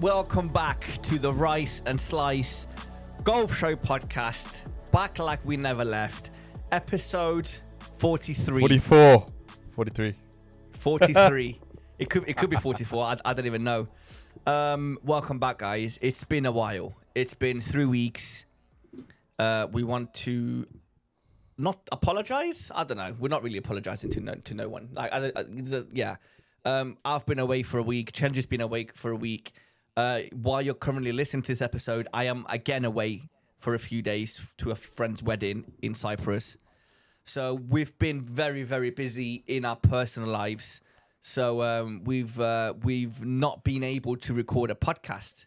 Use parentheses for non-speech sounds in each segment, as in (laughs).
welcome back to the Rice and Slice Golf Show podcast. Back like we never left. Episode 43. 44. 43. 43. (laughs) it could it could be 44. I, I don't even know. Um, welcome back, guys. It's been a while. It's been three weeks. Uh, we want to not apologize. I don't know. We're not really apologizing to no to no one. Like, I, I, yeah. Um, I've been away for a week. Chenji's been away for a week. Uh, while you're currently listening to this episode, I am again away for a few days to a friend's wedding in Cyprus. So we've been very, very busy in our personal lives. So um, we've uh, we've not been able to record a podcast.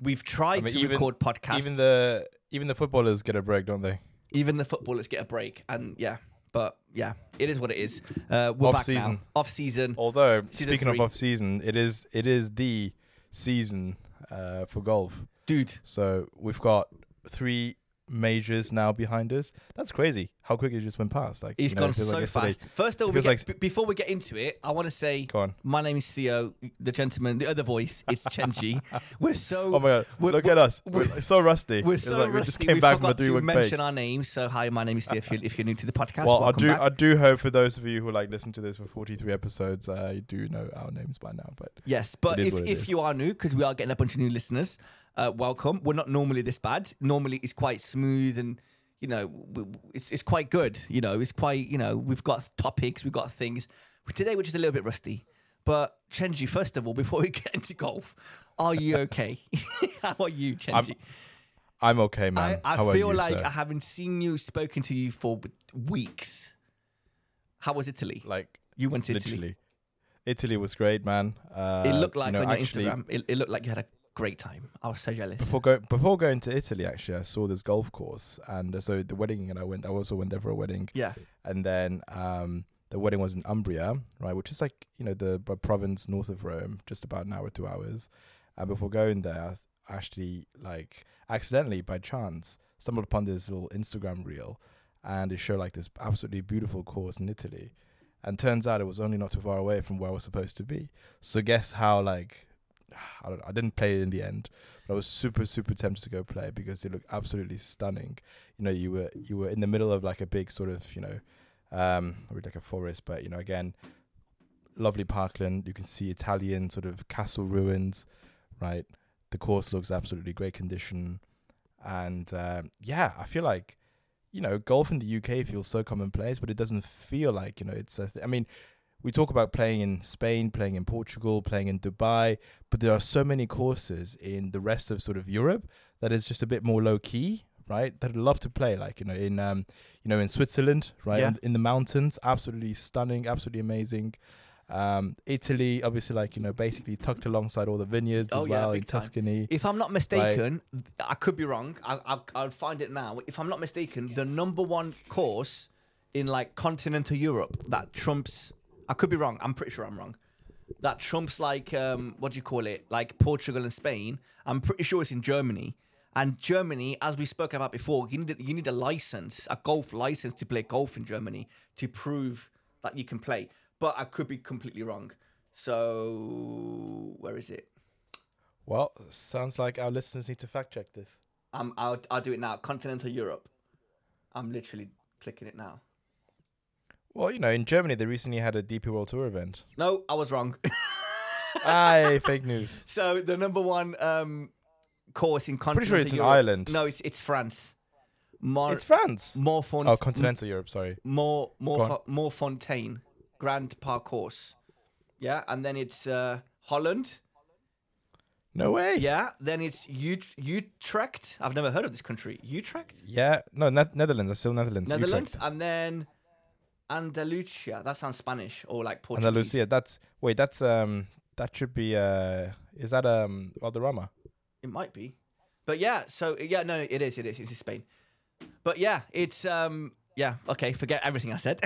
We've tried I mean, to even- record podcasts. Even the even the footballers get a break, don't they? even the footballers get a break, and yeah, but yeah, it is what it is. Uh, we're Off back season. now. Off season. Although Season speaking three. of off season, it is it is the season uh, for golf. Dude, So we've got three majors now behind us. That's crazy. How quick it just went past. Like he's you know, gone so like fast. First of all, we get, like- b- before we get into it, I want to say my name is Theo, the gentleman, the other voice. is Chenji. (laughs) we're so Oh my god! Look at us. we're- We're, so rusty. We're so like rusty. we just came we back from a forgot three to week break. mention our names. So hi, my name is Theo. If you're, if you're new to the podcast, Well, I do back. I do hope for those of you who like listen to this for 43 episodes, uh, do know our names by now. But Yes, but if, if is. you are new, because we are getting a bunch of new listeners, uh, welcome. We're not normally this bad. Normally, it's quite smooth and you know it's it's quite good. You know, it's quite you know we've got topics, we've got things. Today we're just a little bit rusty. But Chenji, first of all, before we (laughs) get into golf, are you (laughs) okay? (laughs) How are you, Chenji? I'm okay, man. I, I feel you, like sir? I haven't seen you, spoken to you for weeks. How was Italy? like You went to. Italy. Italy was great, man. Uh, It looked like you know, on your actually, Instagram. It, it looked like you had a great time. I was so jealous. Before going before going to Italy, actually, I saw this golf course, and uh, so the wedding, and I went. I also went there for a wedding, yeah. and then um, the wedding was in Umbria, right, which is like you know the province north of Rome, just about an hour, two hours. And before going there, I actually like accidentally by chance stumbled upon this little Instagram reel, and it showed like this absolutely beautiful course in Italy. And turns out it was only not too far away from where I was supposed to be. So guess how like I don't I didn't play it in the end, but I was super super tempted to go play because it looked absolutely stunning. You know, you were you were in the middle of like a big sort of you know, um, like a forest, but you know again, lovely parkland. You can see Italian sort of castle ruins, right? The course looks absolutely great condition, and um, yeah, I feel like you know golf in the UK feels so commonplace, but it doesn't feel like you know it's a. Th- I mean, we talk about playing in Spain, playing in Portugal, playing in Dubai, but there are so many courses in the rest of sort of Europe that is just a bit more low key, right? That I'd love to play, like you know in um, you know in Switzerland, right? Yeah. In, in the mountains, absolutely stunning, absolutely amazing. Um, Italy, obviously, like you know, basically tucked alongside all the vineyards Oh, as yeah, well in big time. Tuscany. If I'm not mistaken, I could be wrong. I, I, I'll find it now. If I'm not mistaken, the number one course in like continental Europe that trumps. I could be wrong. I'm pretty sure I'm wrong. That trumps like um, what do you call it? Like Portugal and Spain. I'm pretty sure it's in Germany. And Germany, as we spoke about before, you need a, you need a license, a golf license to play golf in Germany to prove that you can play. But I could be completely wrong. So where is it? Well, sounds like our listeners need to fact check this. I'm, I'll, I'll do it now. Continental Europe. I'm literally clicking it now. Well, you know, in Germany, they recently had a DP World Tour event. No, I was wrong. (laughs) Aye, fake news. so the number one um, course in continental Pretty sure it's in Europe- Ireland. No, it's it's France. More It's France. more font- Oh, continental Europe. Sorry. more more Go on. Morfontaine Grand Parcours. Yeah, and then it's uh, Holland. No way. Yeah, then it's Ut- Utrecht. I've never heard of this country. Utrecht, Yeah. No, ne- Netherlands. That's still Netherlands. Netherlands, Utrecht. and then Andalusia. That sounds Spanish or like Portuguese. Andalusia. That's wait. That's um. That should be uh. Is that um Valderrama? It might be. But yeah, so yeah, no, it is, it is, it's in Spain. But yeah, it's um yeah, okay, forget everything I said.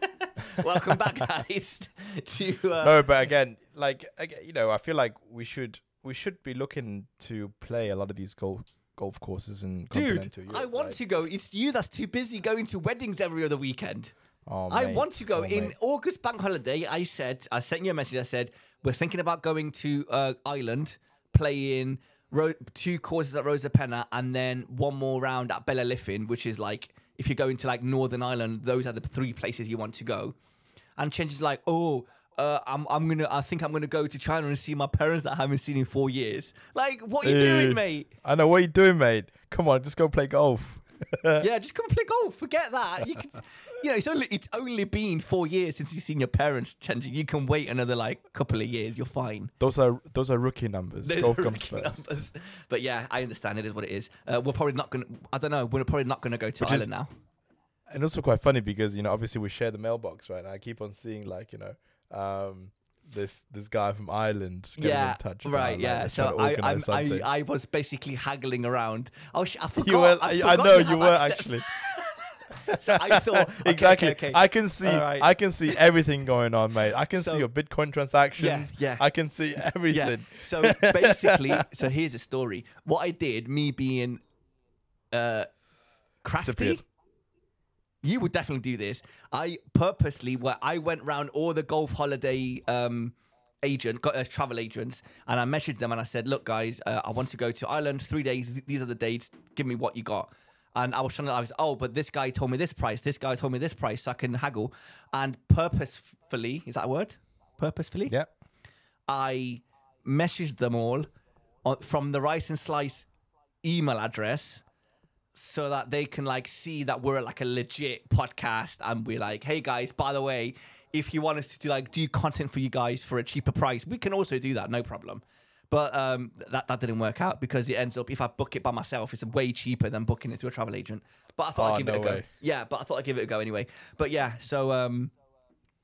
(laughs) Welcome back, (laughs) guys. To uh, no, but again, like again, you know, I feel like we should we should be looking to play a lot of these golf golf courses in dude, Europe. I want right? to go. It's you that's too busy going to weddings every other weekend. Oh, I mate. want to go Oh, in mate. August bank holiday. I said I sent you a message. I said we're thinking about going to uh, Ireland, playing ro- two courses at Rosapenna and then one more round at Ballyliffin, which is like if you're going to like Northern Ireland, those are the three places you want to go. And Chenj is like, oh, uh, I'm I'm gonna I think I'm gonna go to China and see my parents that I haven't seen in four years. Like, what are you doing, mate? I know what you doing, mate. Come on, just go play golf. (laughs) yeah, just come and play golf. Forget that. You can, you know, it's only it's only been four years since you've seen your parents changing. You can wait another like couple of years. You're fine. Those are those are rookie numbers. Those golf comes first. numbers. But yeah, I understand. It is what it is. Uh, we're probably not gonna. I don't know. We're probably not gonna go to Which is- Ireland now. and also quite funny because you know obviously we share the mailbox right and i keep on seeing like you know um this this guy from ireland getting Yeah, in touch about, right. Yeah. So I, I'm, I. I was basically haggling around. Oh, sh- I forgot. you were I, I, know you were access. actually (laughs) so I thought okay, (laughs) exactly Okay, okay. i can see right. i can see everything going on mate i can So- see your bitcoin transactions yeah. i can see Yeah. everything So (laughs) basically, so here's a story. What I did, me being uh crafty. You would definitely do this. I purposely, where I went round all the golf holiday um, agent, got uh, travel agents, and I messaged them and I said, "Look, guys, uh, I want to go to Ireland three days. These are the dates. Give me what you got." And I was trying to, I was, oh, but this guy told me this price. This guy told me this price, so I can haggle. And purposefully, is that a word? Purposefully, yeah I messaged them all on, from the Rice and Slice email address so that they can like see that we're like a legit podcast and we're like, hey guys, by the way, if you want us to do like do content for you guys for a cheaper price, we can also do that, no problem. But um, that that didn't work out because it ends up if I book it by myself, it's way cheaper than booking it to a travel agent. But I thought Oh, I'd give it no a go. way. Yeah, but I thought I'd give it a go anyway. But yeah, so um,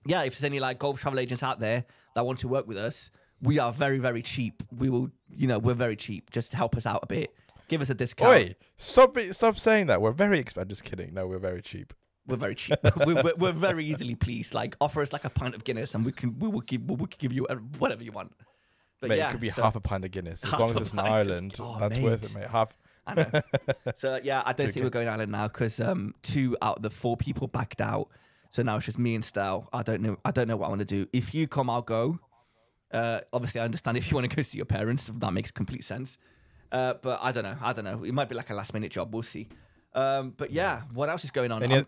yeah, if there's any like golf travel agents out there that want to work with us, we are very, very cheap. We will, you know, we're very cheap. Just help us out a bit. Give us a discount. Wait, stop stop saying that we're very expensive just kidding no we're very cheap We're very cheap. (laughs) we're, we're, we're very easily pleased. Like, offer us like a pint of Guinness, and we can we will give we will give you whatever you want. But mate yeah, it could be so- half a pint of guinness as (laughs) long as it's in pint of- Oh, that's worth it mate. mate half I know. (laughs) so yeah, I don't think we're going to Ireland now because um, two out of the four people backed out. So now it's just me and Stel. I don't know. I don't know what I want to do. If you come, I'll go. Uh, obviously, I understand if you want to go see your parents. That makes complete sense. Uh, but I don't know. I don't know. It might be like a last minute job. We'll see. Um, but yeah, what else is going on? any, I'm-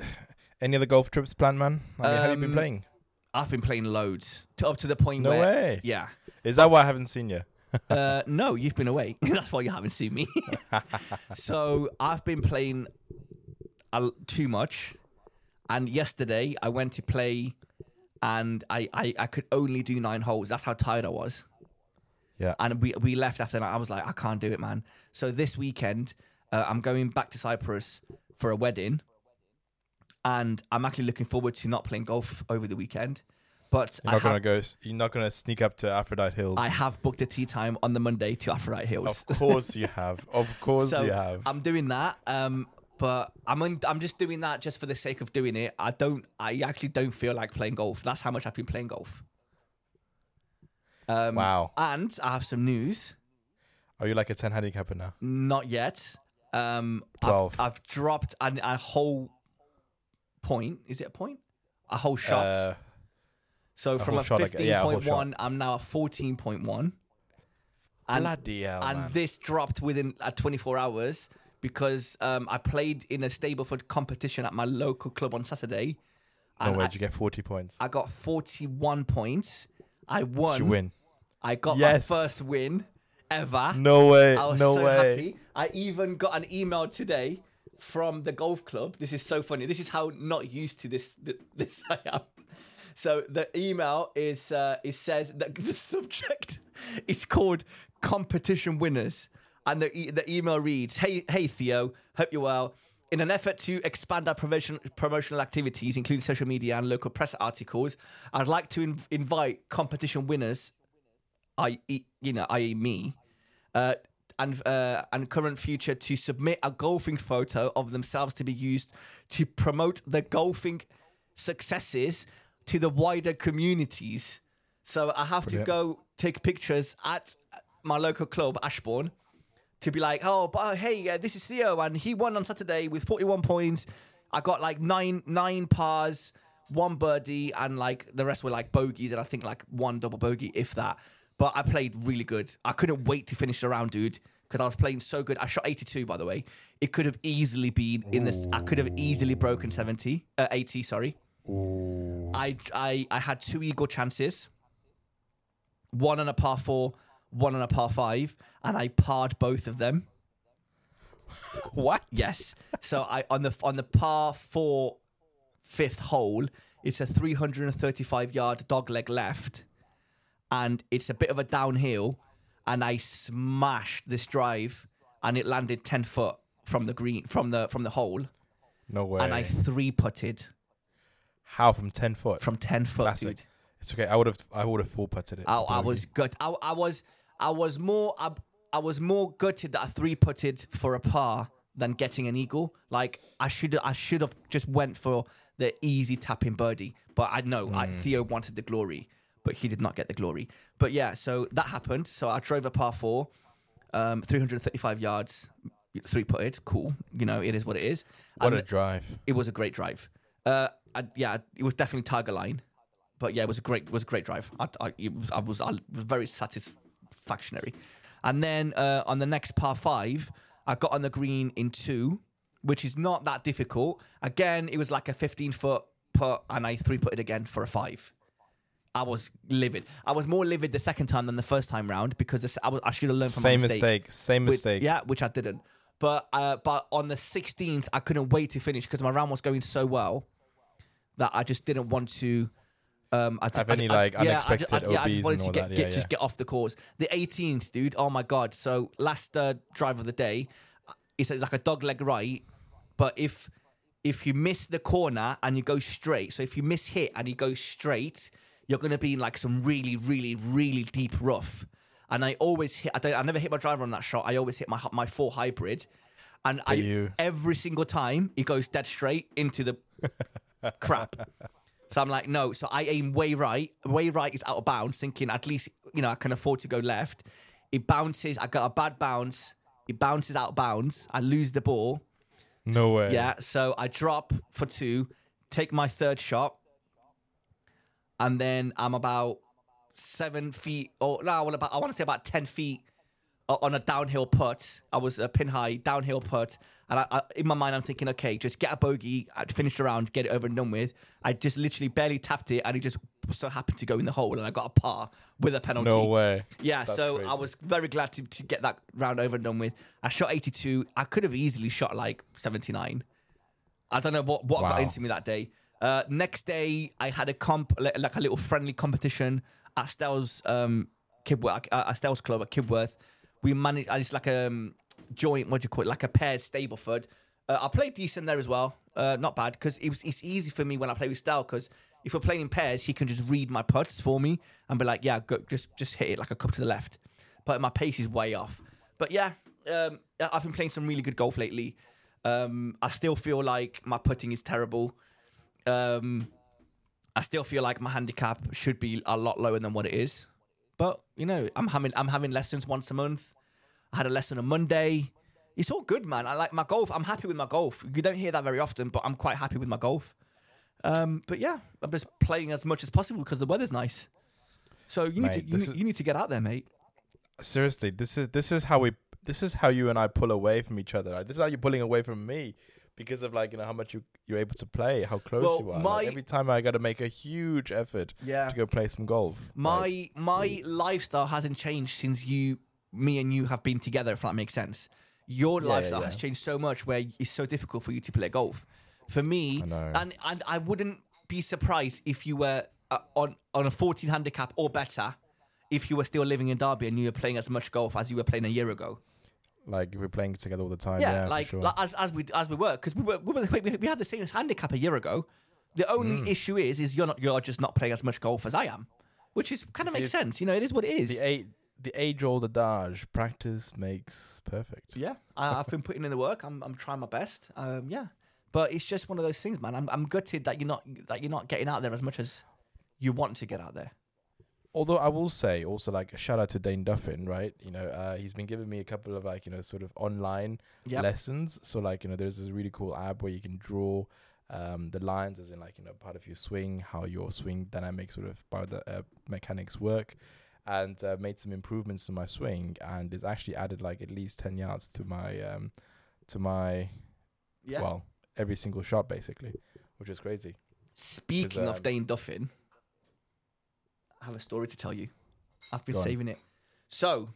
any other golf trips planned man I mean, have you been Um, playing I've been playing loads to, up to the point no where way yeah. is that why i haven't seen you Uh, no, you've been away. (laughs) That's why you haven't seen me. (laughs) so I've been playing too much, and yesterday I went to play, and I, I I could only do nine holes. That's how tired I was. Yeah And we we left after that. I was like, I can't do it, man. So this weekend, uh, I'm going back to Cyprus for a wedding, and I'm actually looking forward to not playing golf over the weekend. But You're not gonna go. You're not gonna sneak up to Aphrodite Hills. I have booked a tea time on the Monday to Aphrodite Hills. of course you have. Of (laughs) course So you have. I'm doing that. Um, but I'm on, I'm just doing that just for the sake of doing it. I don't. I actually don't feel like playing golf. That's how much I've been playing golf. Um, Wow. And I have some news. Are you like a ten handicapper now? Not yet. Um, I've, 12. I've dropped a, a whole point. Is it a point? A whole shot. Uh, so from a shot, like- yeah, 15.1, I'm now at 14.1. And bloody hell, and man. this dropped within uh, 24 hours because um, I played in a Stableford competition at my local club on Saturday. no And way, I, did you get forty points? I got 41 points. I Did won. you win? I got Yes. my first win ever. No way. I was no so way. happy. I even got an email today from the golf club. This is so funny. This is how not used to this this (laughs) I am. So the email is uh, it says that (laughs) the subject is called competition winners, and the e- the email reads, "Hey hey Theo, hope you're well." In an effort to expand our promotion, promotional activities, including social media and local press articles, I'd like to in- invite competition winners I, you know, i.e. me, uh, and uh, and current future to submit a golfing photo of themselves to be used to promote the golfing successes to the wider communities. So I have Brilliant. to go take pictures at my local club, Ashbourne, to be like, oh, but hey, uh, this is Theo, and he won on Saturday with 41 points. I got like nine nine pars, one birdie, and like the rest were like bogeys, and I think like one double bogey, if that. But I played really good. I couldn't wait to finish the round, dude, because I was playing so good. I shot 82, by the way. It could have easily been in this. I could have easily broken 70, uh, 80. Sorry. I, I I had two eagle chances. One on a par four, one on a par five, and I parred both of them. (laughs) What? Yes. So I on the on the par four fifth hole, it's a 335 yard dog leg left, and it's a bit of a downhill, and I smashed this drive, and it landed 10 foot from the green from the from the hole, No way. and I three putted How from ten foot? from 10 foot, Classic. dude. It's okay. I would have. I would have full putted it. I, I was gut. I, I was I was more I, I was more gutted that I three putted for a par than getting an eagle. Like I should I should have just went for the easy tapping birdie. But I know I, hmm. Theo wanted the glory, but he did not get the glory. But yeah, so that happened. So I drove a par four, um, 335 yards, three putted. Cool. You know it is what it is. What And a drive. it was a great drive. Uh, I, yeah, it was definitely Tiger Line, but yeah, it was a great, was a great drive. I, I, it was, I was, I was very satisfactionary. And then uh, on the next par five, I got on the green in two, which is not that difficult. Again, it was like a 15 foot putt, and I three putted again for a five. I was livid. I was more livid the second time than the first time round because this, I, was, I should have learned from Same my mistake. mistake. Same Which- mistake. yeah, which I didn't. But uh, but on the 16th, I couldn't wait to finish because my round was going so well that I just didn't want to. Um, I, Have I- any, I- like, yeah, I just- unexpected I, yeah, I just wanted to get, that. get Yeah, just get off the course. The 18th, dude. Oh my god! So last uh, drive of the day, it's like a dog leg right, but if if you miss the corner and you go straight, so if you miss hit and you go straight, you're gonna be in like some really, really, really deep rough. And I always hit. I don't. I never hit my driver on that shot. I always hit my my four hybrid, and I you. every single time it goes dead straight into the (laughs) crap. So I'm like, no. So I aim way right. Way right is out of bounds, thinking at least you know I can afford to go left. It bounces. I got a bad bounce. It bounces out of bounds. I lose the ball. No way. Yeah. So I drop for two, take my third shot, and then I'm about seven feet, or no, well, about I want to say about ten feet uh, on a downhill putt. I was a pin high downhill putt, and I, I, in my mind I'm thinking, okay, just get a bogey, I finish the round, get it over and done with. I just literally barely tapped it, and it just so happened to go in the hole, and I got a par with a penalty. No way. Yeah, That's so I was very glad to, to get that round over and done with. I shot 82. I could have easily shot like 79. I don't know what, what got into me that day. Uh, next day, I had a comp, like a little friendly competition at Stell's um, Kibworth, uh, at Stell's club at Kibworth. We managed, uh, it's like a um, joint, what do you call it, like a paired Stableford. Uh, I played decent there as well. Uh, not bad because it was it's easy for me when I play with Stell because if we're playing in pairs, he can just read my putts for me and be like, yeah, go, just just hit it like a cup to the left. But my pace is way off. But yeah, um, I've been playing some really good golf lately. Um, I still feel like my putting is terrible. Um, I still feel like my handicap should be a lot lower than what it is. But you know, I'm having I'm having lessons once a month. I had a lesson on Monday. It's all good, man. I like my golf. I'm happy with my golf. You don't hear that very often, but I'm quite happy with my golf. Um, but yeah, I'm just playing as much as possible because the weather's nice. So you need to you, is- you need to get out there, mate. Seriously, this is this is how we this is how you and I pull away from each other. Like, this is how you're pulling away from me because of like you know how much you you're able to play, how close Well, you are. my- Like, every time I got to make a huge effort Yeah. to go play some golf. My Like, my lifestyle hasn't changed since you, me and you have been together. If that makes sense, your Yeah, lifestyle yeah. has changed so much where it's so difficult for you to play golf. For me, and and I wouldn't be surprised if you were uh, on on a 14 handicap or better, if you were still living in Derby and you were playing as much golf as you were playing a year ago. Like if we're playing together all the time. Yeah, Yeah, like, sure. like as as we as we were because we were, we were we, we had the same handicap a year ago. The only Mm. issue is is you're not you're just not playing as much golf as I am, which is kind of makes sense. You know, it is what it is. the eight the age old adage: practice makes perfect. Yeah, I, I've been putting in the work. I'm I'm trying my best. Um, yeah, but it's just one of those things, man. I'm I'm gutted that you're not that you're not getting out there as much as you want to get out there. Although I will say also like a shout out to Dane Duffin, right? You know, uh, he's been giving me a couple of like you know sort of online Yeah, lessons. So like you know, there's this really cool app where you can draw um, the lines, as in like you know part of your swing, how your swing dynamics sort of biomechanics uh, mechanics work. and uh, made some improvements to my swing, and it's actually added like at least ten yards to my um, to my Yeah. well every single shot basically, which is crazy. Speaking of um, Dane Duffin, I have a story to tell you. I've been Go on. saving it. So,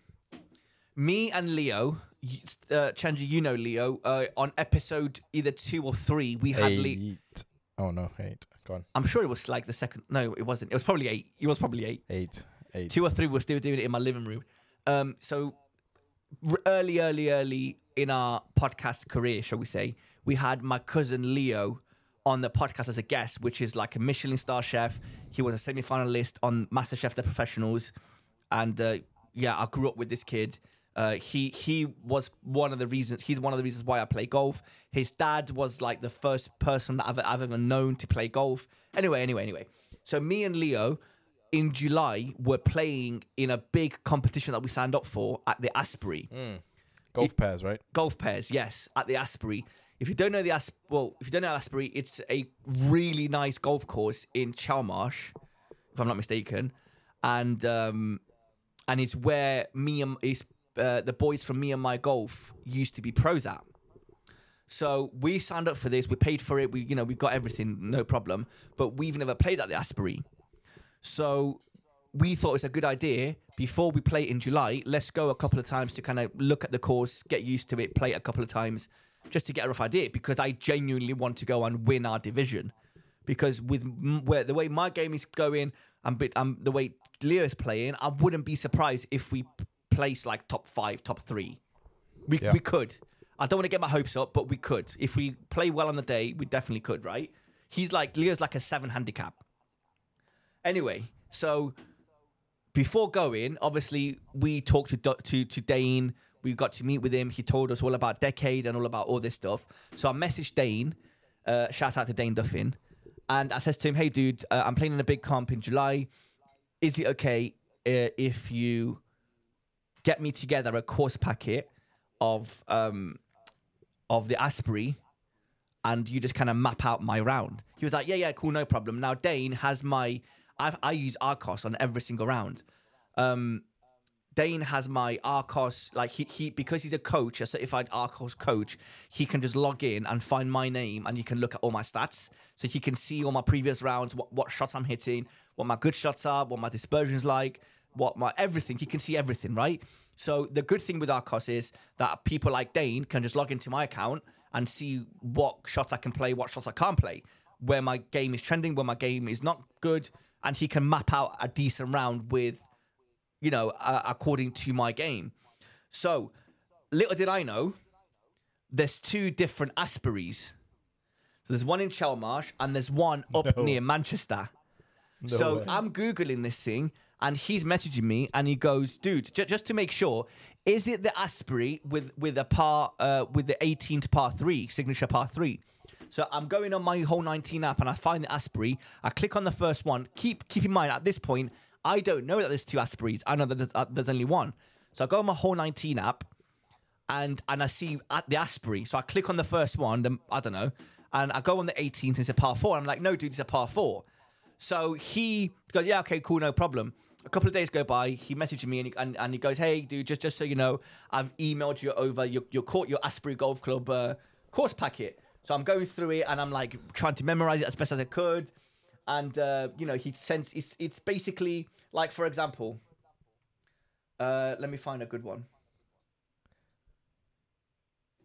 me and Leo, y- uh, Chandra, you know Leo, uh, on episode either two or three, we had Leo. Eight. Oh no, eight. Go on. I'm sure it was like the second. No, it wasn't. It was probably eight. It was probably eight. Eight. Eight. Two or three were still doing it in my living room. Um, so r- early, early, early in our podcast career, shall we say, we had my cousin Leo on the podcast as a guest, which is like a Michelin star chef. He was a semi-finalist on MasterChef: The Professionals, and uh, yeah, I grew up with this kid. Uh, he he was one of the reasons. He's one of the reasons why I play golf. His dad was like the first person that I've, I've ever known to play golf. Anyway, anyway, anyway. So me and Leo in July were playing in a big competition that we signed up for at the Asprey Golf pairs, right? golf pairs. Yes, at the Asprey. If you don't know the As, well, if you don't know Asprey, it's a really nice golf course in Chalmarsh, if I'm not mistaken, and um, and it's where me and is uh, the boys from me and my golf used to be pros at. So we signed up for this. We paid for it. We you know we got everything, no problem. But we've never played at the Asprey. So we thought it's a good idea before we play in July. Let's go a couple of times to kind of look at the course, get used to it, play it a couple of times, just to get a rough idea. Because I genuinely want to go and win our division. Because with m- where the way my game is going, and bit um, the way Leo is playing, I wouldn't be surprised if we place like top five, top three. We Yeah. we could. I don't want to get my hopes up, but we could. If we play well on the day, we definitely could, right? He's like Leo's like a seven handicap. Anyway, so before going, obviously we talked to to to Dane. We got to meet with him. He told us all about Decade and all about all this stuff. So I messaged Dane. Uh, shout out to Dane Duffin, and I says to him, "Hey, dude, uh, I'm playing in a big comp in July. Is it okay uh, if you get me together a course packet of um of the Asprey?" and you just kind of map out my round. He was like, yeah, yeah, cool, no problem. Now Dane has my, I, I use Arccos on every single round. Um, Dane has my Arccos, like he, he because he's a coach, a certified Arccos coach, he can just log in and find my name and you can look at all my stats. So he can see all my previous rounds, what, what shots I'm hitting, what my good shots are, what my dispersion's like, what my everything. He can see everything, right? So the good thing with Arccos is that people like Dane can just log into my account and see what shots I can play, what shots I can't play, where my game is trending, where my game is not good, and he can map out a decent round with, you know, uh, according to my game. So little did I know, there's two different Aspreys. So there's one in Chelmarsh and there's one (laughs) up No. near Manchester. No so way. I'm googling this thing, and he's messaging me, and he goes, "Dude, j- just to make sure, is it the Asprey with with a par uh, with the 18th par three signature par three? So I'm going on my Hole19 app, and I find the Asprey. I click on the first one. Keep keep in mind at this point, I don't know that there's two Aspreys. I know that there's, uh, there's only one. So I go on my Hole19 app, and and I see at the Asprey. So I click on the first one, then I don't know, and I go on the 18th. It's a par four. I'm like, no, dude, it's a par four. So he goes, yeah, okay, cool, no problem. A couple of days go by. He messages me and he, and, and he goes, hey, dude, just just so you know, I've emailed you over your your court your Asprey Golf Club uh, course packet. So I'm going through it and I'm like trying to memorize it as best as I could. And uh, you know, he sends it's it's basically like for example, uh, let me find a good one.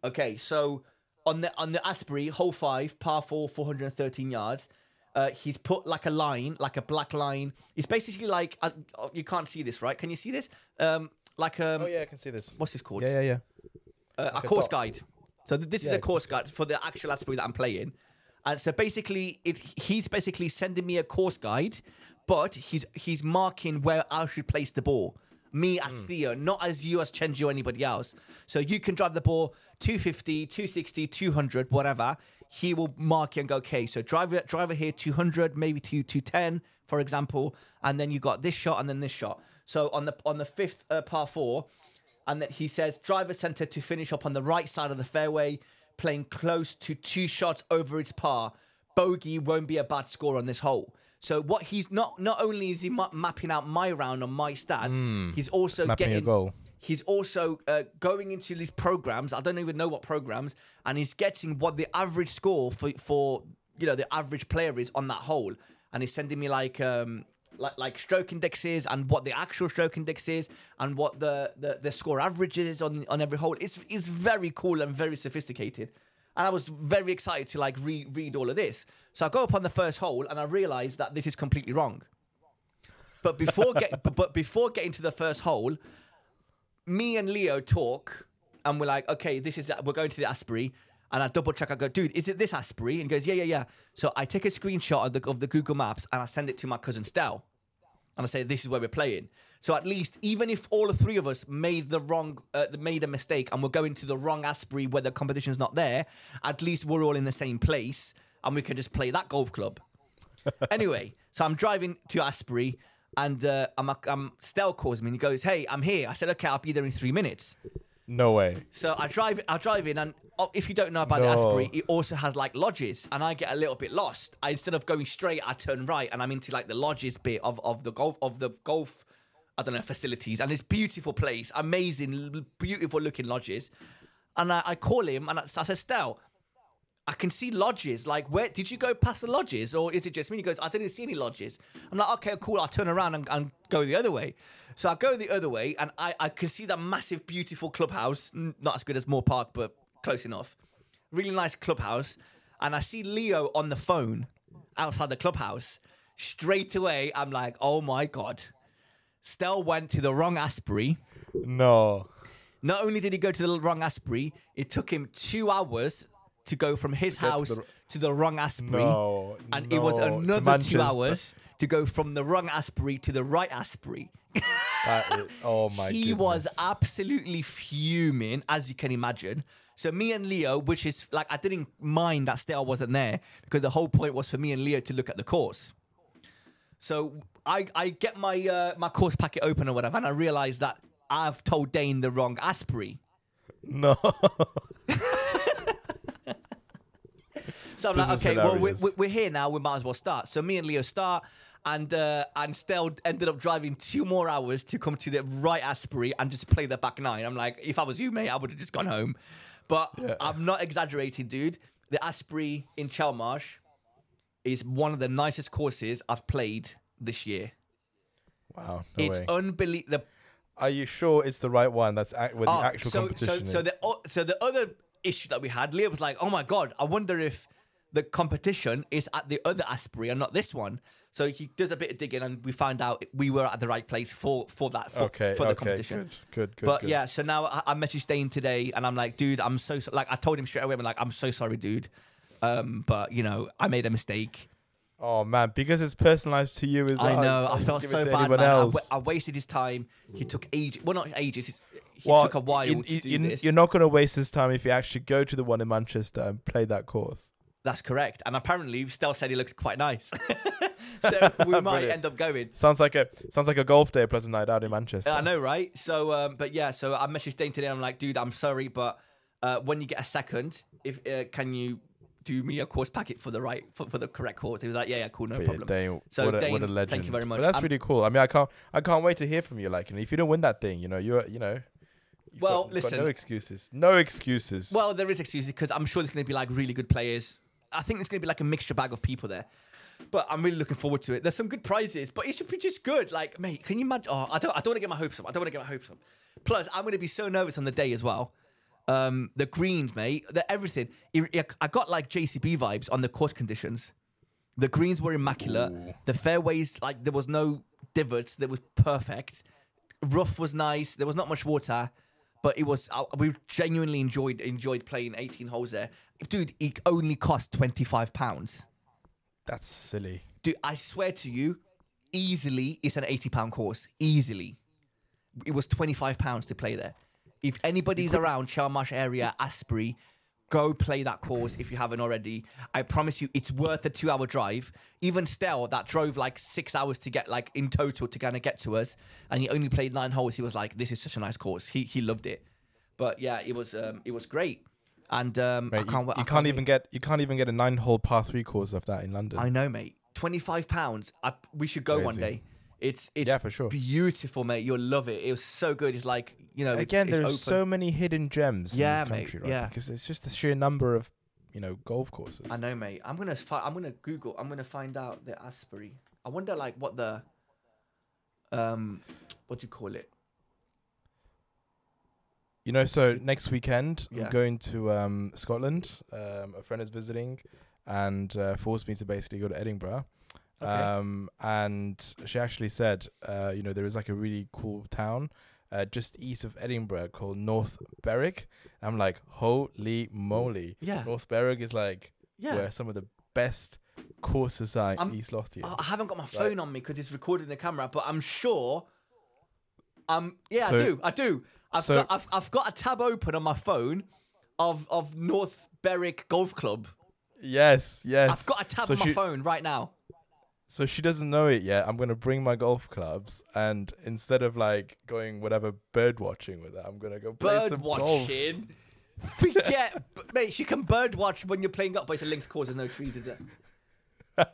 Okay, so on the on the Asprey hole five, par four, four hundred and thirteen yards. Uh, he's put like a line, like a black line. It's basically like uh, oh, you can't see this, right? Can you see this? Um, like um, Oh yeah, I can see this. what's this called? Yeah, yeah, yeah. uh, a Like a course dot. guide. So th- this is a course guide for the actual Asprey that I'm playing. And so basically, it he's basically sending me a course guide, but he's he's marking where I should place the ball. Me as Theo, not as you as Chenji or anybody else. So you can drive the ball 250, 260, 200, whatever. He will mark it and go, okay, so driver driver here 200, maybe to 210, for example, and then you got this shot and then this shot. So on the on the fifth uh, par four, and that he says driver center to finish up on the right side of the fairway, playing close to two shots over its par. Bogey won't be a bad score on this hole. So what he's not not only is he ma- mapping out my round on my stats, he's also getting goal. He's also uh, going into these programs. I don't even know what programs, and he's getting what the average score for for you know the average player is on that hole, and he's sending me like um like like stroke indexes and what the actual stroke index is and what the the, the score average is on on every hole. is it's very cool and very sophisticated. And I was very excited to like re- read all of this. So I go up on the first hole and I realize that this is completely wrong. But before get (laughs) but, before getting to the first hole, me and Leo talk, and we're like, okay, this is that we're going to the Asprey, and I double check. I go, dude, is it this Asprey? And he goes, yeah, yeah, yeah. So I take a screenshot of the of the Google Maps and I send it to my cousin Stel, and I say, this is where we're playing. So at least, even if all the three of us made the wrong, uh, made a mistake, and we're going to the wrong Asprey where the competition's not there, at least we're all in the same place, and we can just play that golf club. (laughs) anyway, so I'm driving to Asprey, and uh, I'm, I'm Stel calls me and he goes, "Hey, I'm here." I said, "Okay, I'll be there in three minutes." No way. So I drive, I drive in, and oh, if you don't know about the No. Asprey, it also has like lodges, and I get a little bit lost. I instead of going straight, I turn right, and I'm into like the lodges bit of, of the golf of the golf, I don't know facilities, and this beautiful place, amazing, l- beautiful looking lodges. And I, I call him, and I, I said, Stel, I can see lodges. Like, where did you go past the lodges, or is it just me? He goes, I didn't see any lodges. I'm like, okay, cool. I'll turn around and, and go the other way. So I go the other way, and I, I can see that massive, beautiful clubhouse. Not as good as Moor Park, but close enough. Really nice clubhouse. And I see Leo on the phone outside the clubhouse. Straight away, I'm like, oh my god. Stell went to the wrong Asprey. No. Not only did he go to the wrong Asprey, it took him two hours to go from his get to house the- to the wrong Asprey. No, and it was another two hours to go from the wrong Asprey to the right Asprey. (laughs) Is, oh my he goodness. was absolutely fuming, as you can imagine. So me and Leo, which is like I didn't mind that Stale wasn't there because the whole point was for me and Leo to look at the course. So I I get my uh, my course packet open or whatever, and I realize that I've told Dane the wrong Asprey. (laughs) No. (laughs) So I'm This like, is okay, well, we're, we're- here now. We might as well start. So me and Leo start, and uh, and Stel ended up driving two more hours to come to the right Asprey and just play the back nine. I'm like, if I was you, mate, I would have just gone home. But Yeah. I'm not exaggerating, dude. The Asprey in Chelmarsh is one of the nicest courses I've played this year. wow. No it's unbelievable. Are you sure it's the right one? That's act- where the Oh, actual so, competition so, so the o- so the other issue that we had, Leo was like, "Oh my god, I wonder if the competition is at the other Asprey and not this one." So he does a bit of digging, and we find out we were at the right place for for that for, okay. for the okay. competition. Good. Good. Good. but good. yeah, so now I, I messaged Dane today, and I'm like, "Dude, I'm so, so like." I told him straight away, I'm like, "I'm so sorry, dude." Um, but you know, I made a mistake. Oh man, because it's personalized to you as well. I know. I wouldn't felt so bad, man. I. I wasted his time. He took ages. Well, not ages. He Well, took a while you, to do you, this. You're not going to waste his time if you actually go to the one in Manchester and play that course. That's correct. And apparently, Stel said he looks quite nice. (laughs) so (laughs) we might end up going. Sounds like a sounds like a golf day plus a night out in Manchester. I know, right? So, um, but yeah, so I messaged Dane today. I'm like, dude, I'm sorry, but uh, when you get a second, if uh, can you do me a course packet for the right for, for the correct course? He was like, yeah, yeah, cool, no But yeah, problem. Dane, So, what, a, Dane, what a thank you very much. But that's really um, cool. I mean, I can't I can't wait to hear from you. Like, and if you don't win that thing, you know, you're you know. Well, got- you've got listen. no excuses. No excuses. Well, there is excuses because I'm sure there's going to be like really good players. I think there's going to be like a mixture bag of people there. But I'm really looking forward to it. There's some good prizes, but it should be just good. Like, mate, can you imagine? Oh, I don't, I don't want to get my hopes up. I don't want to get my hopes up. Plus, I'm going to be so nervous on the day as well. Um, the greens, mate, the everything. It- it- I got like JCB vibes on the course conditions. The greens were immaculate. Ooh. The fairways, like there was no divots. That was perfect. Rough was nice. There was not much water, but it was. Uh, we genuinely enjoyed enjoyed playing 18 holes there. Dude, it only cost 25 pounds. that's silly. Dude, I swear to you, easily it's an 80 pound course. Easily, it was 25 pounds to play there. If anybody's around Chelmarsh area, Asprey, go play that course if you haven't already. I promise you, it's worth a two-hour drive. Even Stel, that drove like six hours to get like in total to kind of get to us, and he only played nine holes. He was like, "This is such a nice course." He he loved it. But yeah, it was um, it was great, and um, Mate, I can't. you, wait- I you can't wait. even get you can't even get a nine hole par three course of that in London. I know, mate. twenty five pounds. I, We should go one day. It's it's Yeah, for sure. beautiful, mate. You'll love it. It was so good. It's like you know, Again, it's, there's open. so many hidden gems Yeah, in this mate, country, right? yeah. Because it's just the sheer number of, you know, golf courses. I know, mate. I'm gonna fi- I'm gonna Google. I'm gonna find out the Asbury. I wonder, like, what the um, what do you call it? You know, so next weekend Yeah. I'm going to um, Scotland. Um, a friend is visiting, and uh, forced me to basically go to Edinburgh. Okay. Um, and she actually said, uh, you know, there is like a really cool town uh, just east of Edinburgh called North Berwick. I'm like, holy moly! Yeah, North Berwick is like yeah. where some of the best courses are in I'm- East Lothian. I haven't got my phone on me because it's recording the camera, but I'm sure. Um, yeah, I do. I do. I've so- got I've, I've got a tab open on my phone of of North Berwick Golf Club. yes, yes. I've got a tab So on my she- phone right now. So she doesn't know it yet. I'm gonna bring my golf clubs, and instead of like going whatever bird watching with her, I'm gonna go play Bird some golf. watching. Forget, (laughs) b- mate. She can bird watch when you're playing golf, but it's a links course. There's no trees, is it? (laughs)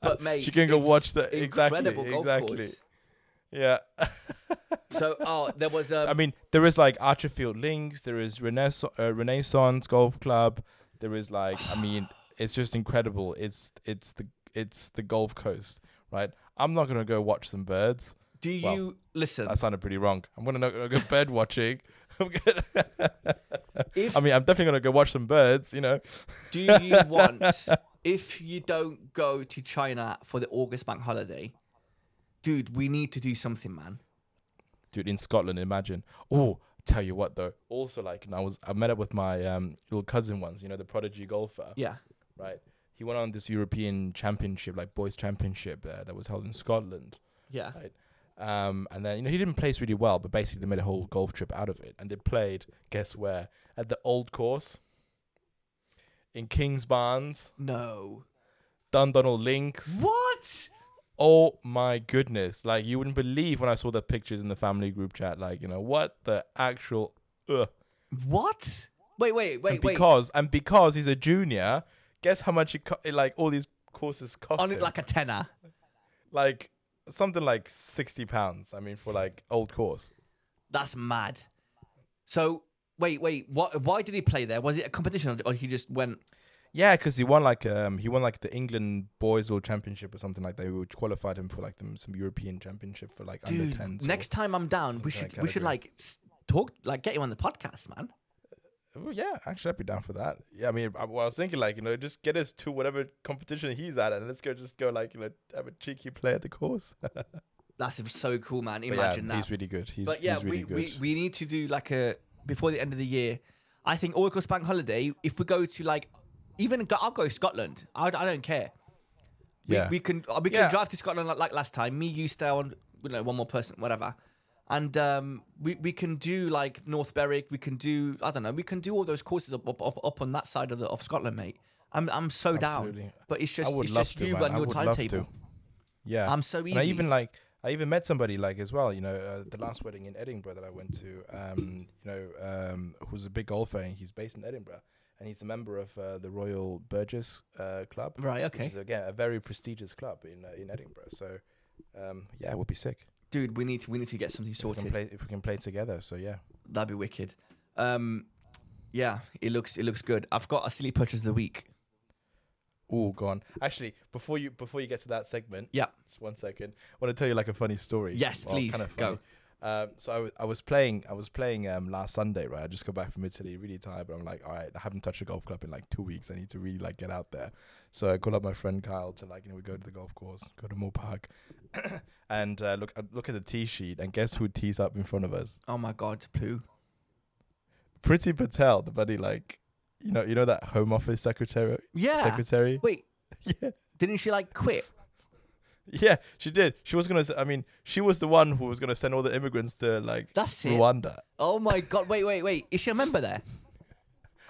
But mate, She can go watch the- exactly, incredible golf exactly. course. Yeah. So, (laughs) oh, there was um, I mean, there is like Archerfield Links. There is Renaissance, uh, Renaissance Golf Club. There is like, I mean, it's just incredible. It's it's the it's the Golf Coast, right? I'm not gonna go watch some birds. do you well, listen? That sounded pretty wrong. I'm gonna gonna go bird watching. (laughs) I'm gonna. (laughs) If I mean, I'm definitely gonna go watch some birds. You know. (laughs) Do you want, if you don't go to China for the August bank holiday, dude, we need to do something, man. dude in Scotland. Imagine. Oh, tell you what though. Also, like, and I was I met up with my um little cousin once. You know, the prodigy golfer, Yeah. right? He went on this European Championship, like boys Championship, uh, that was held in Scotland. Yeah. Um, and then you know he didn't place really well, but basically they made a whole golf trip out of it, and they played. Guess where? At the old course. In Kingsbarns, No. Dundonald Links. What? Oh my goodness! Like you wouldn't believe when I saw the pictures in the family group chat. Like you know what the actual. Ugh. What? Wait, wait, and wait, wait. because and because he's a junior, guess how much it co- like all these courses cost On him? it like a tenner. like something like sixty pounds. I mean, for like old course. That's mad. So, wait, wait. What? Why did he play there? Was it a competition or he just went? Yeah, because he won like um he won like the England Boys World Championship or something like that, which qualified him for like them some European Championship for like under Dude, tens. next time I'm down, we should we should like s- talk, like get you on the podcast, man. Well, yeah, actually, I'd be down for that. Yeah, I mean, I, well, I was thinking like you know, just get us to whatever competition he's at, and let's go just go like you know have a cheeky play at the course. (laughs) That's so cool, man. yeah, Imagine that. he's really good. He's, But yeah, he's really we, good. we we need to do like a before the end of the year. I think August Bank Holiday. If we go to like even I'll go Scotland. I, I don't care. We, Yeah. we can uh, we can Yeah. drive to Scotland like, like last time. Me, you, stay on you know one more person, whatever. And um, we we can do like North Berwick. We can do I don't know. We can do all those courses up up, up, up on that side of the of Scotland, mate. I'm I'm so down. But it's just it's just to, you man. and your timetable. Yeah, I'm so easy. And I even like I even met somebody like as well. You know, uh, the last wedding in Edinburgh that I went to. Um, you know, um, who's a big golfer and he's based in Edinburgh and he's a member of uh, the Royal Burgess uh, Club. right. Which Okay, is again a very prestigious club in uh, in Edinburgh. So, um, yeah, it would be sick dude. We need to we need to get something if we, can sorted. play, if we can play together. So yeah, That'd be wicked. Um, yeah, it looks it looks good. I've got a silly purchase of the week. oh, gone. Actually, before you before you get to that segment, Yeah. just one second. I want to tell you like a funny story. Yes, Well, please, kinda go. Um, so I I was playing I was playing um, last Sunday right I just got back from Italy really tired but I'm like all right I haven't touched a golf club in like two weeks I need to really like get out there so I called up my friend Kyle to like you know we go to the golf course go to Moor Park (coughs) and uh, look I look at the tee sheet and guess who tees up in front of us Oh my god, Pooh. Priti Patel the buddy like you know you know that Home Office secretary Yeah. secretary Wait, (laughs) yeah didn't she like quit? yeah she did she was gonna I mean she was the one who was gonna send all the immigrants to like That's it. Rwanda Oh my (laughs) god. Wait, wait, wait. Is she a member there?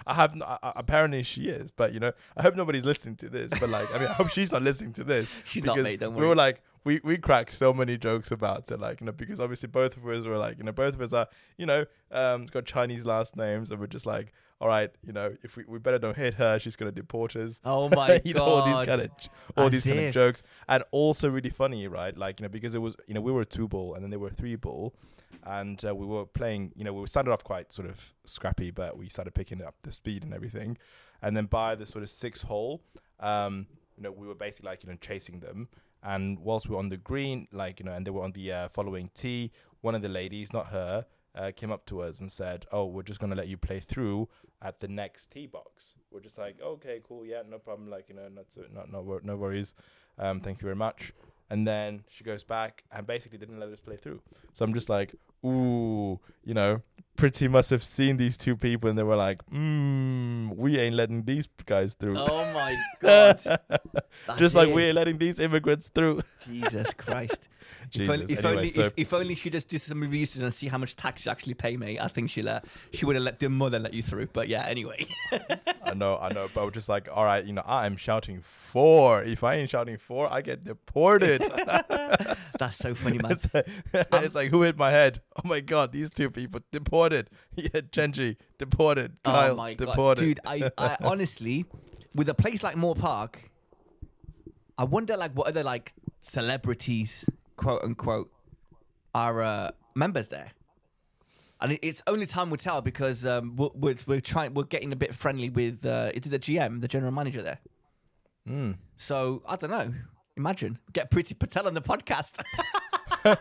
I have I- apparently she is, but you know, I hope nobody's listening to this. But like, I mean, I hope she's not listening to this. (laughs) She's not, mate, don't worry. We were like, we we cracked so many jokes about it, like you know, because obviously both of us were like, you know, both of us are, you know, um, got Chinese last names, and we're just like, all right, you know, if we, we better don't hit her, she's gonna deport us. Oh (laughs) my you god! know, all these kind of all As these kind of jokes, and also really funny, right? Like you know, because it was you know we were two ball and then they were three ball, and uh, we were playing. You know, we started off quite sort of scrappy, but we started picking up the speed and everything, and then by the sort of six hole, um, you know, we were basically like you know chasing them, and whilst we were on the green, like you know, and they were on the uh, following tee, one of the ladies, not her. Uh, came up to us and said, "Oh, we're just gonna let you play through at the next tee box." We're just like, "Okay, cool, yeah, no problem. Like, you know, not so, not no, wor- no worries. Um, thank you very much." And then she goes back and basically didn't let us play through. So I'm just like, "Ooh, you know, pretty must have seen these two people and they were like, mm, we ain't letting these guys through." Oh my (laughs) god! (laughs) Just like it. we're letting these immigrants through. Jesus Christ. (laughs) If only, if, Anyway, only, so- if, if only she just did some research and see how much tax you actually pay, mate. I think she'll uh, she would have let the mother let you through. But yeah, anyway. I know, I know, but we're just like, all right, you know, I'm shouting four. If I ain't shouting four, I get deported. (laughs) That's so funny, man. (laughs) it's, like, (laughs) it's like, who hit my head? Oh my god, these two people deported. Yeah, Chenji deported. Kyle oh my god, deported. dude! I, I honestly, with a place like Moor Park, I wonder like what other like celebrities, quote unquote, are uh, members there. And it's only time will tell because um, we're, we're we're trying we're getting a bit friendly with uh, is it the GM, the general manager there. Mm. So I don't know. Imagine get Priti Patel on the podcast. (laughs)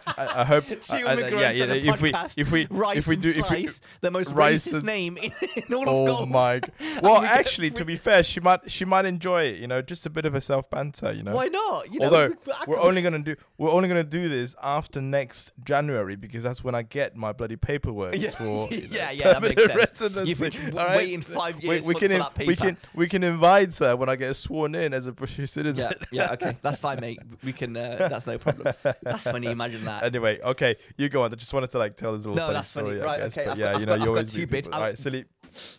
I, I hope. (laughs) I- I- on the if we if we Rice if we do if we the most Rice racist name in, in all of Oh my! (laughs) Well, actually, to be fair, she might she might enjoy it. You know, just a bit of a self banter. You know, Why not? You know, Although we- I we're only gonna do we're only gonna do this after next January because that's when I get my bloody paperwork Yeah, for (laughs) you know, yeah, yeah, that makes sense. residency. You've been w- right? waiting five We- years we, for- can for that we can we can invite her when I get sworn in as a British citizen. Yeah, yeah, okay, that's fine, mate. We can. Uh, that's no problem. That's funny. Imagine that. Anyway, okay, you go on. I just wanted to like tell this little No, funny that's funny. story. I Right, guess, okay, I've yeah, got- you know, I've you I've got always two meet bits. people. Silly,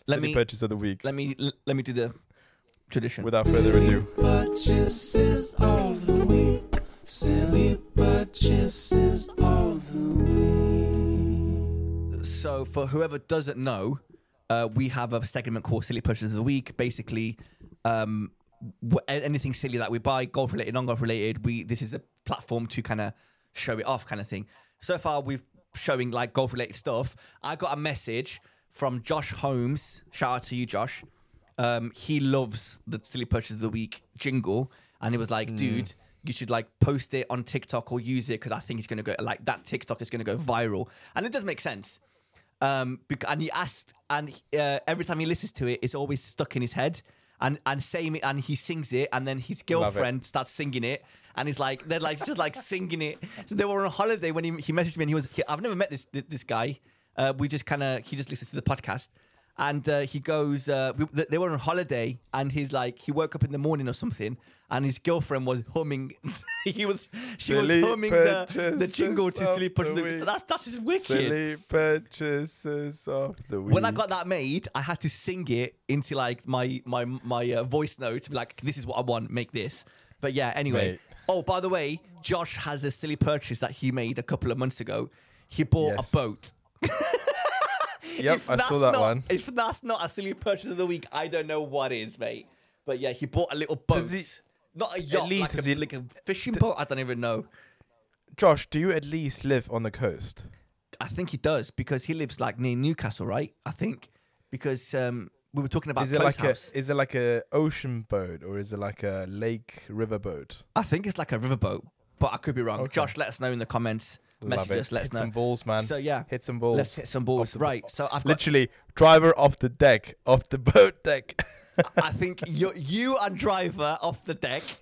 Let silly me purchase of the week. let me let me do the tradition. Without further ado, Purchases of the week. Silly purchases of the week. so for whoever doesn't know, uh, we have a segment called Silly Purchases of the Week. Basically, um, anything silly that we buy, golf related, non golf related, we this is a platform to kind of show it off, kind of thing. So far, we've showing like golf related stuff. I got a message from Josh Holmes. Shout out to you, Josh. Um, he loves the Silly Purchase of the Week jingle, and he was like, dude. You should like post it on TikTok or use it because I think it's gonna go like that. TikTok is gonna go viral, and it does make sense um, bec- and he asked, and uh, every time he listens to it, it's always stuck in his head. And and same it, and he sings it, and then his girlfriend starts singing it, and he's like, they're like just like singing it. So they were on holiday when he he messaged me, and he was, he, I've never met this this guy. Uh, we just kind of he just listens to the podcast, and uh, he goes, uh, we, they were on holiday, and he's like, he woke up in the morning or something, and his girlfriend was humming. (laughs) he was she Silly was humming the, the jingle to sleep. the The, week. that's that's just wicked. silly purchases of the week. When I got that made, I had to sing it into like my my my uh, voice note like, "This is what I want. Make this." But yeah, anyway. Mate. Oh, by the way, Josh has a silly purchase that he made a couple of months ago. He bought Yes. a boat. (laughs) Yep, If I saw that not- one. If that's not a silly purchase of the week, I don't know what is, mate. But yeah, he bought a little boat. He- not a yacht, least like, a, he- like a fishing boat. I don't even know. Josh, do you at least live on the coast? I think he does because he lives like near Newcastle, right? I think because um, we were talking about Is it like House. a is it like a ocean boat or is it like a lake river boat? I think it's like a river boat, but I could be wrong. Okay. Josh, let us know in the comments. Message us, let us know. Hit know. some balls, man. So yeah, Hit some balls. let's hit some balls. the- Right. So I've. Literally, driver off the deck, off the (laughs) boat deck. I think you, you are driver off the deck. (laughs)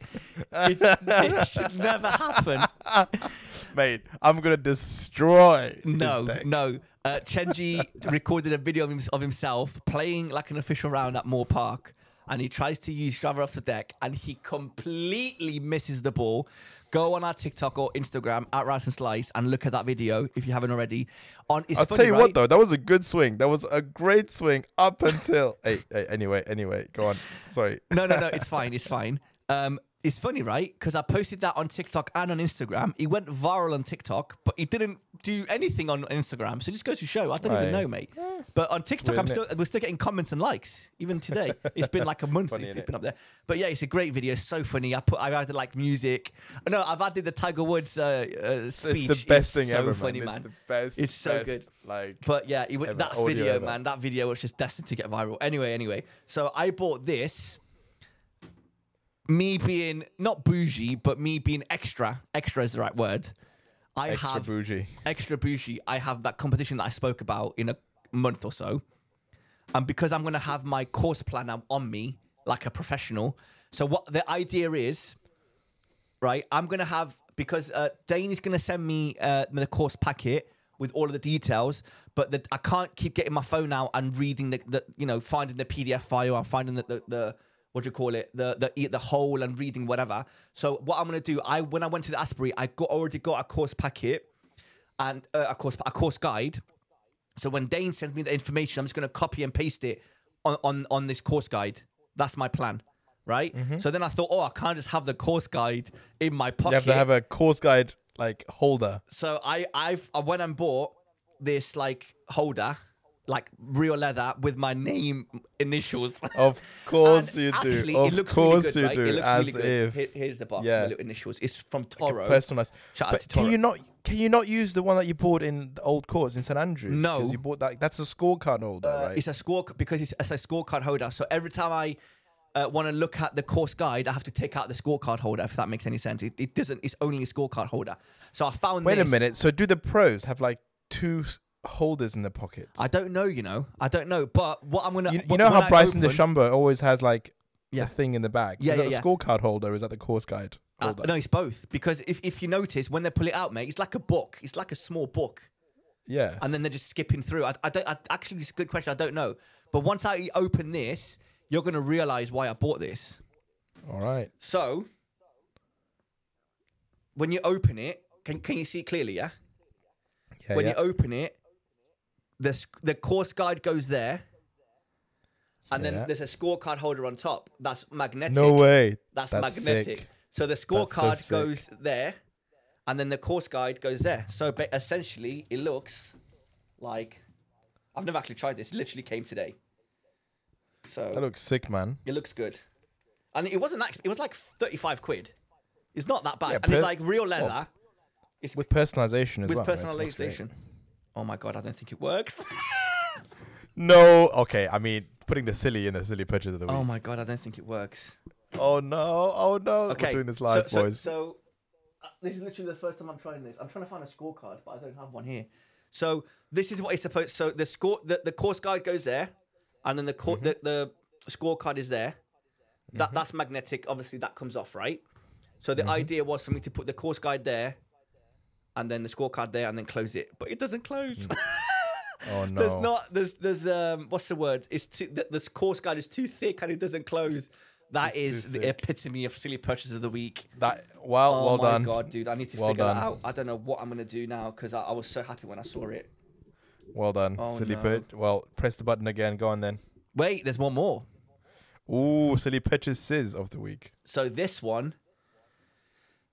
It's, it should never happen. (laughs) Mate, I'm gonna destroy. No, this deck. no. Uh, Chenji (laughs) recorded a video of, him, of himself playing like an official round at Moor Park, and he tries to use driver off the deck, and he completely misses the ball. Go on our TikTok or Instagram at Rice and Slice and look at that video if you haven't already. On it's I'll funny, tell you right? what though, that was a good swing. That was a great swing up until. (laughs) hey, hey, anyway, anyway, go on. Sorry. no, no, no. (laughs) It's fine. It's fine. Um, it's funny, right? Because I posted that on TikTok and on Instagram. It went viral on TikTok, but it didn't do anything on Instagram. So it just goes to show. I don't even know, mate. But on TikTok, I'm still we're still getting comments and likes even today. (laughs) It's been like a month Funny, it's been up there. But yeah, it's a great video. So funny. I put I've added like music. No, I've added the Tiger Woods uh, uh, speech. It's the best thing so ever, funny, man. It's the best. It's so best, good. Like, But yeah, it, that video, ever. man, that video was just destined to get viral. Anyway, anyway, so I bought this. Me being not bougie, but me being extra. Extra is the right word. I extra have bougie. extra bougie. I have that competition that I spoke about in a month or so, and because I'm gonna have my course planner on me like a professional. So what the idea is, right? I'm gonna have because uh, Dane is gonna send me uh, the course packet with all of the details, but the, I can't keep getting my phone out and reading the, the you know finding the PDF file and finding the the, the what do you call it the the the hole and reading whatever. So what I'm gonna do, I when I went to the Asprey, I got already got a course packet and uh, a course a course guide. So when Dane sends me the information, I'm just gonna copy and paste it on on, on this course guide. That's my plan, right? So then I thought, oh, I can't just have the course guide in my pocket. You have to have a course guide like holder. so I I've I went and bought this like holder, like real leather with my name initials. Of (laughs) course you actually, do. Of It looks course really good, you right? do. It looks As really good. if Here- here's the box. Yeah. My little initials. It's from Toro. personalized. Shout out But to can you not? Can you not use the one that you bought in the old course in St Andrews? No. because you bought that. That's a scorecard holder, Uh, right? It's a score because it's, it's a scorecard holder. So every time I uh, want to look at the course guide, I have to take out the scorecard holder. If that makes any sense, it, it doesn't. It's only a scorecard holder. So I found. This. Wait a minute. So do the pros have like two holders in the pocket? I don't know. You know, I don't know. But what I'm gonna. You, you know how I Bryson open- DeChambeau always has like Yeah. a thing in the back. Yeah, is that yeah, the yeah. scorecard holder? Or is that the course guide Uh, holder? no, it's both. Because if, if you notice, when they pull it out, mate, it's like a book. It's like a small book. Yeah. and then they're just skipping through. I, I don't. I, actually, it's a good question. I don't know. But once I open this, you're gonna realize why I bought this. All right. So, when you open it, can can you see clearly? Yeah. Yeah. when yeah. you open it, the the course guide goes there, and Yeah. then there's a scorecard holder on top. That's magnetic. no way. That's, That's magnetic. sick. So the scorecard sick. goes there, and then the course guide goes there. So essentially, it looks like I've never actually tried this. It literally came today. So That looks sick, man. it looks good, and it wasn't that. It was like thirty-five quid. It's not that bad, Yeah, and it's like real leather It's With personalization as with well. So that's personalization. Oh my god, I don't think it works. (laughs) No. Okay. I mean, putting the silly in the silly purchase of the week. oh my god, I don't think it works. Oh no! Oh no! Okay, We're doing this live, so, boys. So, uh, this is literally the first time I'm trying this. I'm trying to find a scorecard, but I don't have one here. So this is what it's supposed. So the score, the, the course guide goes there, and then the cour- Mm-hmm. the, the scorecard is there. That that's magnetic. Obviously, that comes off, right? So Mm-hmm. the idea was for me to put the course guide there, and then the scorecard there, and then close it. But it doesn't close. (laughs) oh no! there's not. There's there's um. What's the word? It's too. The, this course guide is too thick, and it doesn't close. That is too the thick. epitome of silly purchase of the week. that. Well, done. Oh well my done. god, dude! I need to Well figure done. that out. I don't know what I'm gonna do now because I, I was so happy when I saw it. Well done. Oh, silly no. pitch. Well, press the button again. Go on then. Wait, there's one more. Ooh, silly purchases of the week. So this one,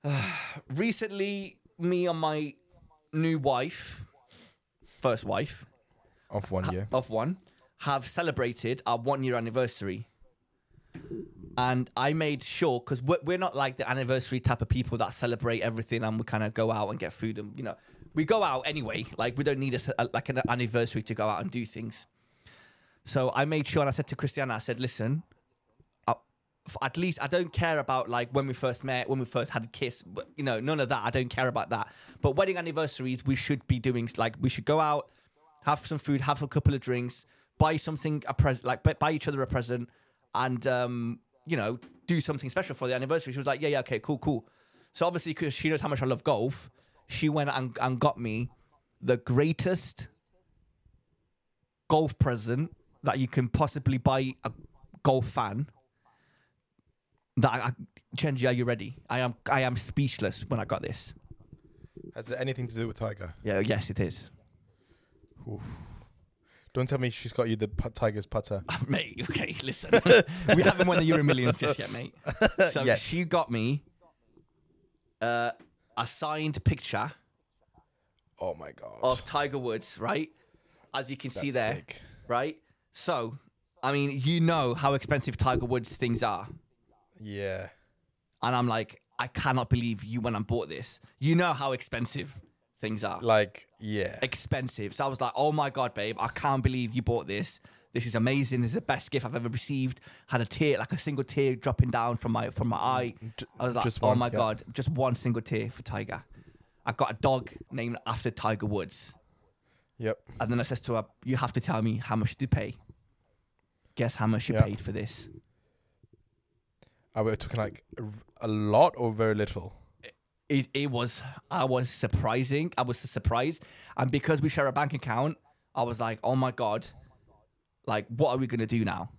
(sighs) recently, me and my new wife, first wife Of one year. of one, have celebrated our one year anniversary. And I made sure because we're, we're not like the anniversary type of people that celebrate everything and we kind of go out and get food and you know we go out anyway. Like we don't need a, ce- a- like an anniversary to go out and do things. So I made sure and I said to Christiana, I said, listen, at least I don't care about like when we first met, when we first had a kiss, you know, none of that. I don't care about that. But wedding anniversaries, we should be doing like we should go out, have some food, have a couple of drinks, buy something a present, like buy- each other a present, and um, you know, do something special for the anniversary. She was like, yeah, yeah, okay, cool, cool. So obviously, because she knows how much I love golf, she went and, and got me the greatest golf present that you can possibly buy a golf fan. That I, I, Chenji, are you ready? I am. I am speechless when I got this. Has it anything to do with Tiger? Yeah, yes, it is, Don't tell me she's got you the Tiger's putter. (laughs) mate. Okay, listen, (laughs) we haven't won the Euro Millions just yet, mate. (laughs) So Yes. she got me uh, a signed picture Oh my god. of Tiger Woods, right? as you can see That's there, sick. right? So, I mean, you know how expensive Tiger Woods things are. Yeah. And I'm like, I cannot believe you went and bought this. You know how expensive things are. Like, yeah. expensive. So I was like, oh my God, babe, I can't believe you bought this. This is amazing. This is the best gift I've ever received. Had a tear, like a single tear dropping down from my from my mm, eye. I was like, just oh one, my yeah. God, just one single tear for Tiger. I got a dog named after Tiger Woods. Yep. And then I says to her, you have to tell me how much you pay. Guess how much you Yeah. paid for this? Are we talking like a, lot or very little? It, it was I was surprising. I was surprised, and because we share a bank account, I was like, "Oh my god, like what are we gonna do now?"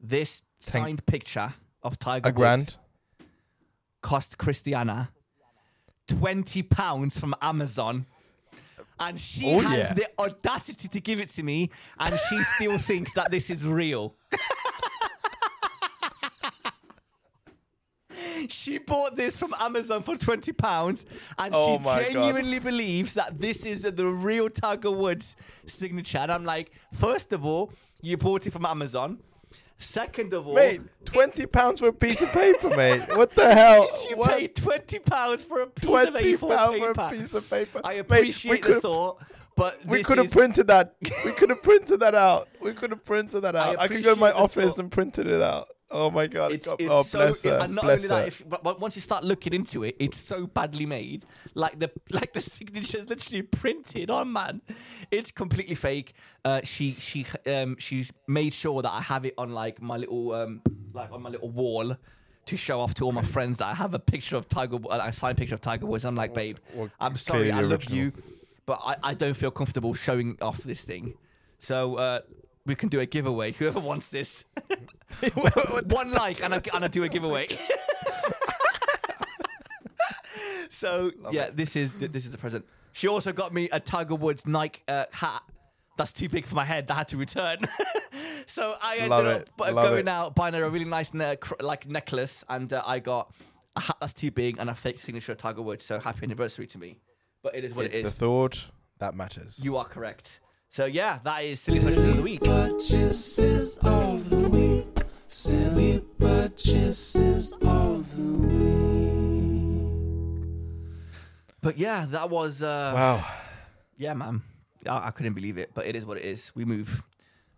This signed picture of Tiger A grand. Woods cost Christiana twenty pounds from Amazon, and she Oh, has yeah. the audacity to give it to me, and she still thinks that this is real. (laughs) She bought this from Amazon for twenty pounds, and Oh she my God. genuinely believes that this is the real Tiger Woods signature. And I'm like, first of all, you bought it from Amazon. Second of all, Mate, twenty pounds for a piece of paper, mate. What the hell? (laughs) she What? paid twenty pounds for a piece of Twenty pounds paper. for a piece of paper. I Mate, appreciate we the thought, but We could have is- printed that. (laughs) We could have printed that out. We could have printed that out. I, could go to my office thought. and printed it out. Oh my god! It's, it's oh, so, bless her. and not bless only her. that, if, but, once you start looking into it, it's so badly made. Like the (laughs) like the signature's literally printed on, man. It's completely fake. Uh, she she um she's made sure that I have it on like my little um like on my little wall to show off to all my friends that I have a picture of Tiger, uh, a signed picture of Tiger Woods. I'm like, babe, well, I'm sorry, I love original. you, but I, I don't feel comfortable showing off this thing. So uh, we can do a giveaway. Whoever wants this. (laughs) one like and I, and I do a giveaway. (laughs) so yeah, this is this is the present. She also got me a Tiger Woods Nike uh, hat. That's too big for my head. That I had to return. (laughs) so I ended Love up it, uh, love going out buying her a really nice ne- like necklace, and uh, I got a hat that's too big and a fake signature of Tiger Woods. So happy anniversary to me. But it is what it's it the is. thought that matters. you are correct. So yeah, that is silly purchase of the week. Purchases of the week. Silly purchases of the week. But yeah, that was uh, wow. Yeah, man. I, I couldn't believe it, but it is what it is. We move.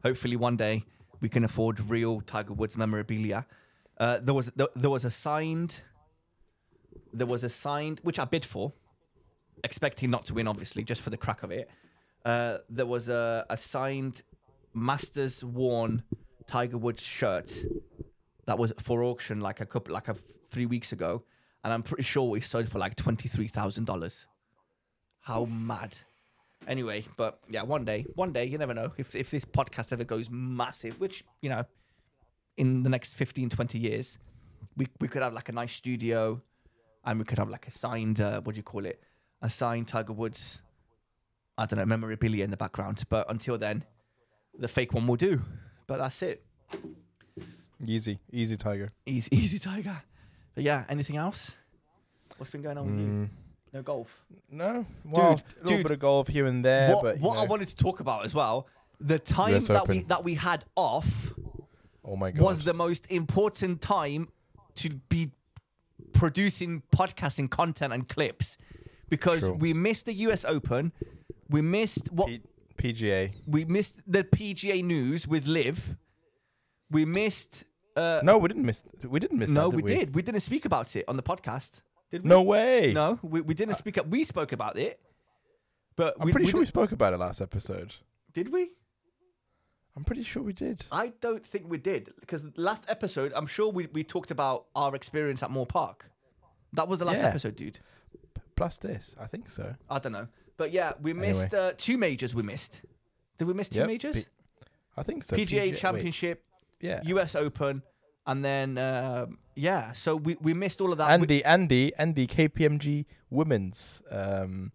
Hopefully, one day we can afford real Tiger Woods memorabilia. Uh, there was there, there was a signed. There was a signed, which I bid for, expecting not to win, obviously, just for the crack of it. Uh, there was a, a signed Masters worn Tiger Woods shirt that was for auction like a couple, like a three weeks ago, and I'm pretty sure we sold for like twenty three thousand dollars. How mad! Anyway, but yeah, one day, one day, you never know if if this podcast ever goes massive, which you know, in the next 15, 20 years, we we could have like a nice studio, and we could have like a signed, uh, what do you call it, a signed Tiger Woods, I don't know, memorabilia in the background. But until then, the fake one will do. But that's it. Easy, easy, Tiger. Easy, (laughs) easy, Tiger. But yeah, anything else? What's been going on with you? Mm, No golf. no, well, Dude, a little dude, bit of golf here and there, what but what I wanted to talk about as well, the time US that we that we had off oh my god, was the most important time to be producing podcasting content and clips because True. we missed the US Open, we missed what P- PGA. we missed the PGA news with Liv, we missed. Uh, No, we didn't miss. We didn't miss. no, that, we, did did. We didn't speak about it on the podcast. Did we? No way. No, we, we didn't speak up. We spoke about it, but I'm we, pretty we sure we spoke about it last episode. did we? I'm pretty sure we did. I don't think we did because last episode, I'm sure we, we talked about our experience at Moor Park. That was the last Yeah. episode, dude. Plus this, I think so. I don't know, but yeah, we missed uh, two majors. We missed. Did we miss two Yep, majors? P- I think so. PGA wait, Championship, yeah. US Open, and then um, yeah. So we, we missed all of that. and We- the and the and the KPMG Women's um,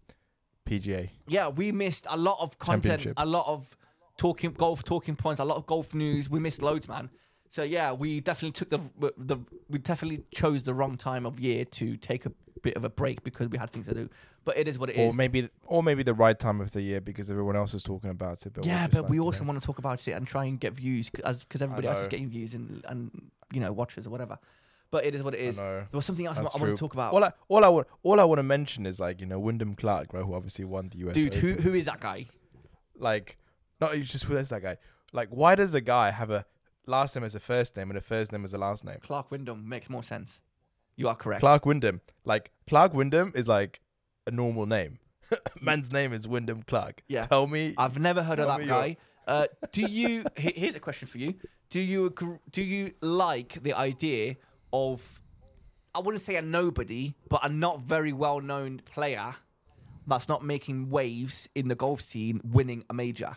PGA. yeah, we missed a lot of content, Championship. a lot of talking golf talking points, a lot of golf news. We missed loads, man. So yeah, we definitely took the the we definitely chose the wrong time of year to take a bit of a break because we had things to do. But it is what it or is. maybe, or maybe the right time of the year because everyone else is talking about it. But yeah, but like, we you also know, want to talk about it and try and get views as because everybody else is getting views and and you know watchers or whatever. But it is what it I is. There was something else I That's want to talk about. All I, all I want, all I want to mention is like you know Wyndham Clark, right? Who obviously won the US. Dude, who who is that guy? like, not just who is that guy? Like, why does a guy have a last name as a first name and a first name as a last name? Clark Wyndham makes more sense. You are correct. Clark Wyndham. Like Clark Wyndham is like a normal name. (laughs) Man's name is Wyndham Clark. Yeah. Tell me. I've never heard of that guy. Uh, do you? (laughs) Here's a question for you. Do you agree, do you like the idea of? I wouldn't say a nobody, but a not very well known player that's not making waves in the golf scene winning a major.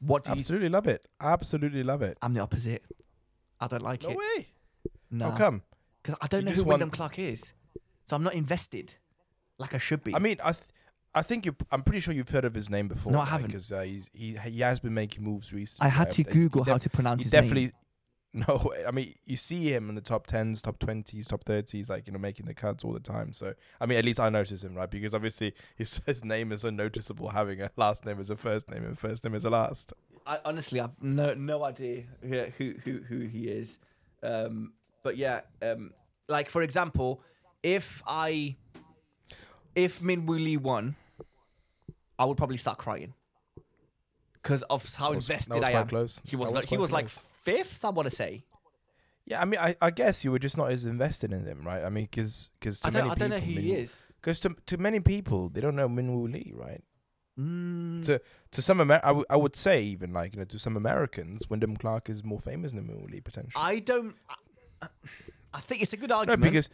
What do you? Absolutely love it. Absolutely love it. I'm the opposite. I don't like No it. way. No, How come? because I don't You know just who want- Wyndham Clark is, so I'm not invested like I should be. I mean, I, th- I think you. I'm pretty sure you've heard of his name before. No, I haven't. Because uh, he's he he has been making moves recently. I had to He Google how to pronounce he his name. definitely. (laughs) No, I mean you see him in the top tens, top twenties, top thirties, like you know making the cuts all the time. So I mean, at least I notice him, right? Because obviously (laughs) his his name is so noticeable, having a last name as a first name and first name as a last. I honestly I've no no idea who who who, who he is. Um, but yeah, um, like for example, if I if Min Woo Lee won, I would probably start crying because of how was- invested was I am. close. He was That like, he was like close. Fifth. I want to say. Yeah, I mean, I, I guess you were just not as invested in him, right? I mean, because because I don't I don't know who he is. Because to to many people, they don't know Min Woo Lee, right? Mm, To to some Amer- I, w- I would say even like you know to some Americans, Wyndham Clark is more famous than Min Woo Lee potentially. I don't. I, I think it's a good no, argument. because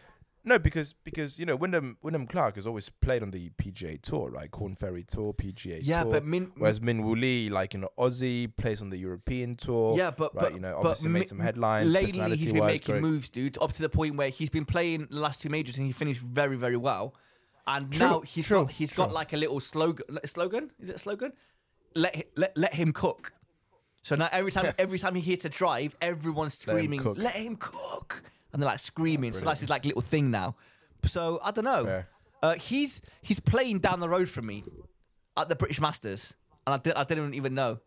no, because because you know Wyndham Wyndham Clark has always played on the PGA Tour, right? Korn Ferry Tour, PGA yeah, Tour. but Min. whereas Min Woo Lee, like you know, Aussie plays on the European Tour. yeah, but right, but you know, obviously made some headlines. Lately, he's been making great. moves, dude, up to the point where he's been playing the last two majors and he finished very, very well. And True, now he's true, got he's got like a little slogan. Slogan is it a slogan? Let let let him cook. So now every time (laughs) every time he hits a drive, everyone's screaming. "Let him cook!" and they're like screaming. so that's his like little thing now. So I don't know. Fair. Uh, he's he's playing down the road from me at the British Masters, and I, did, I didn't even know.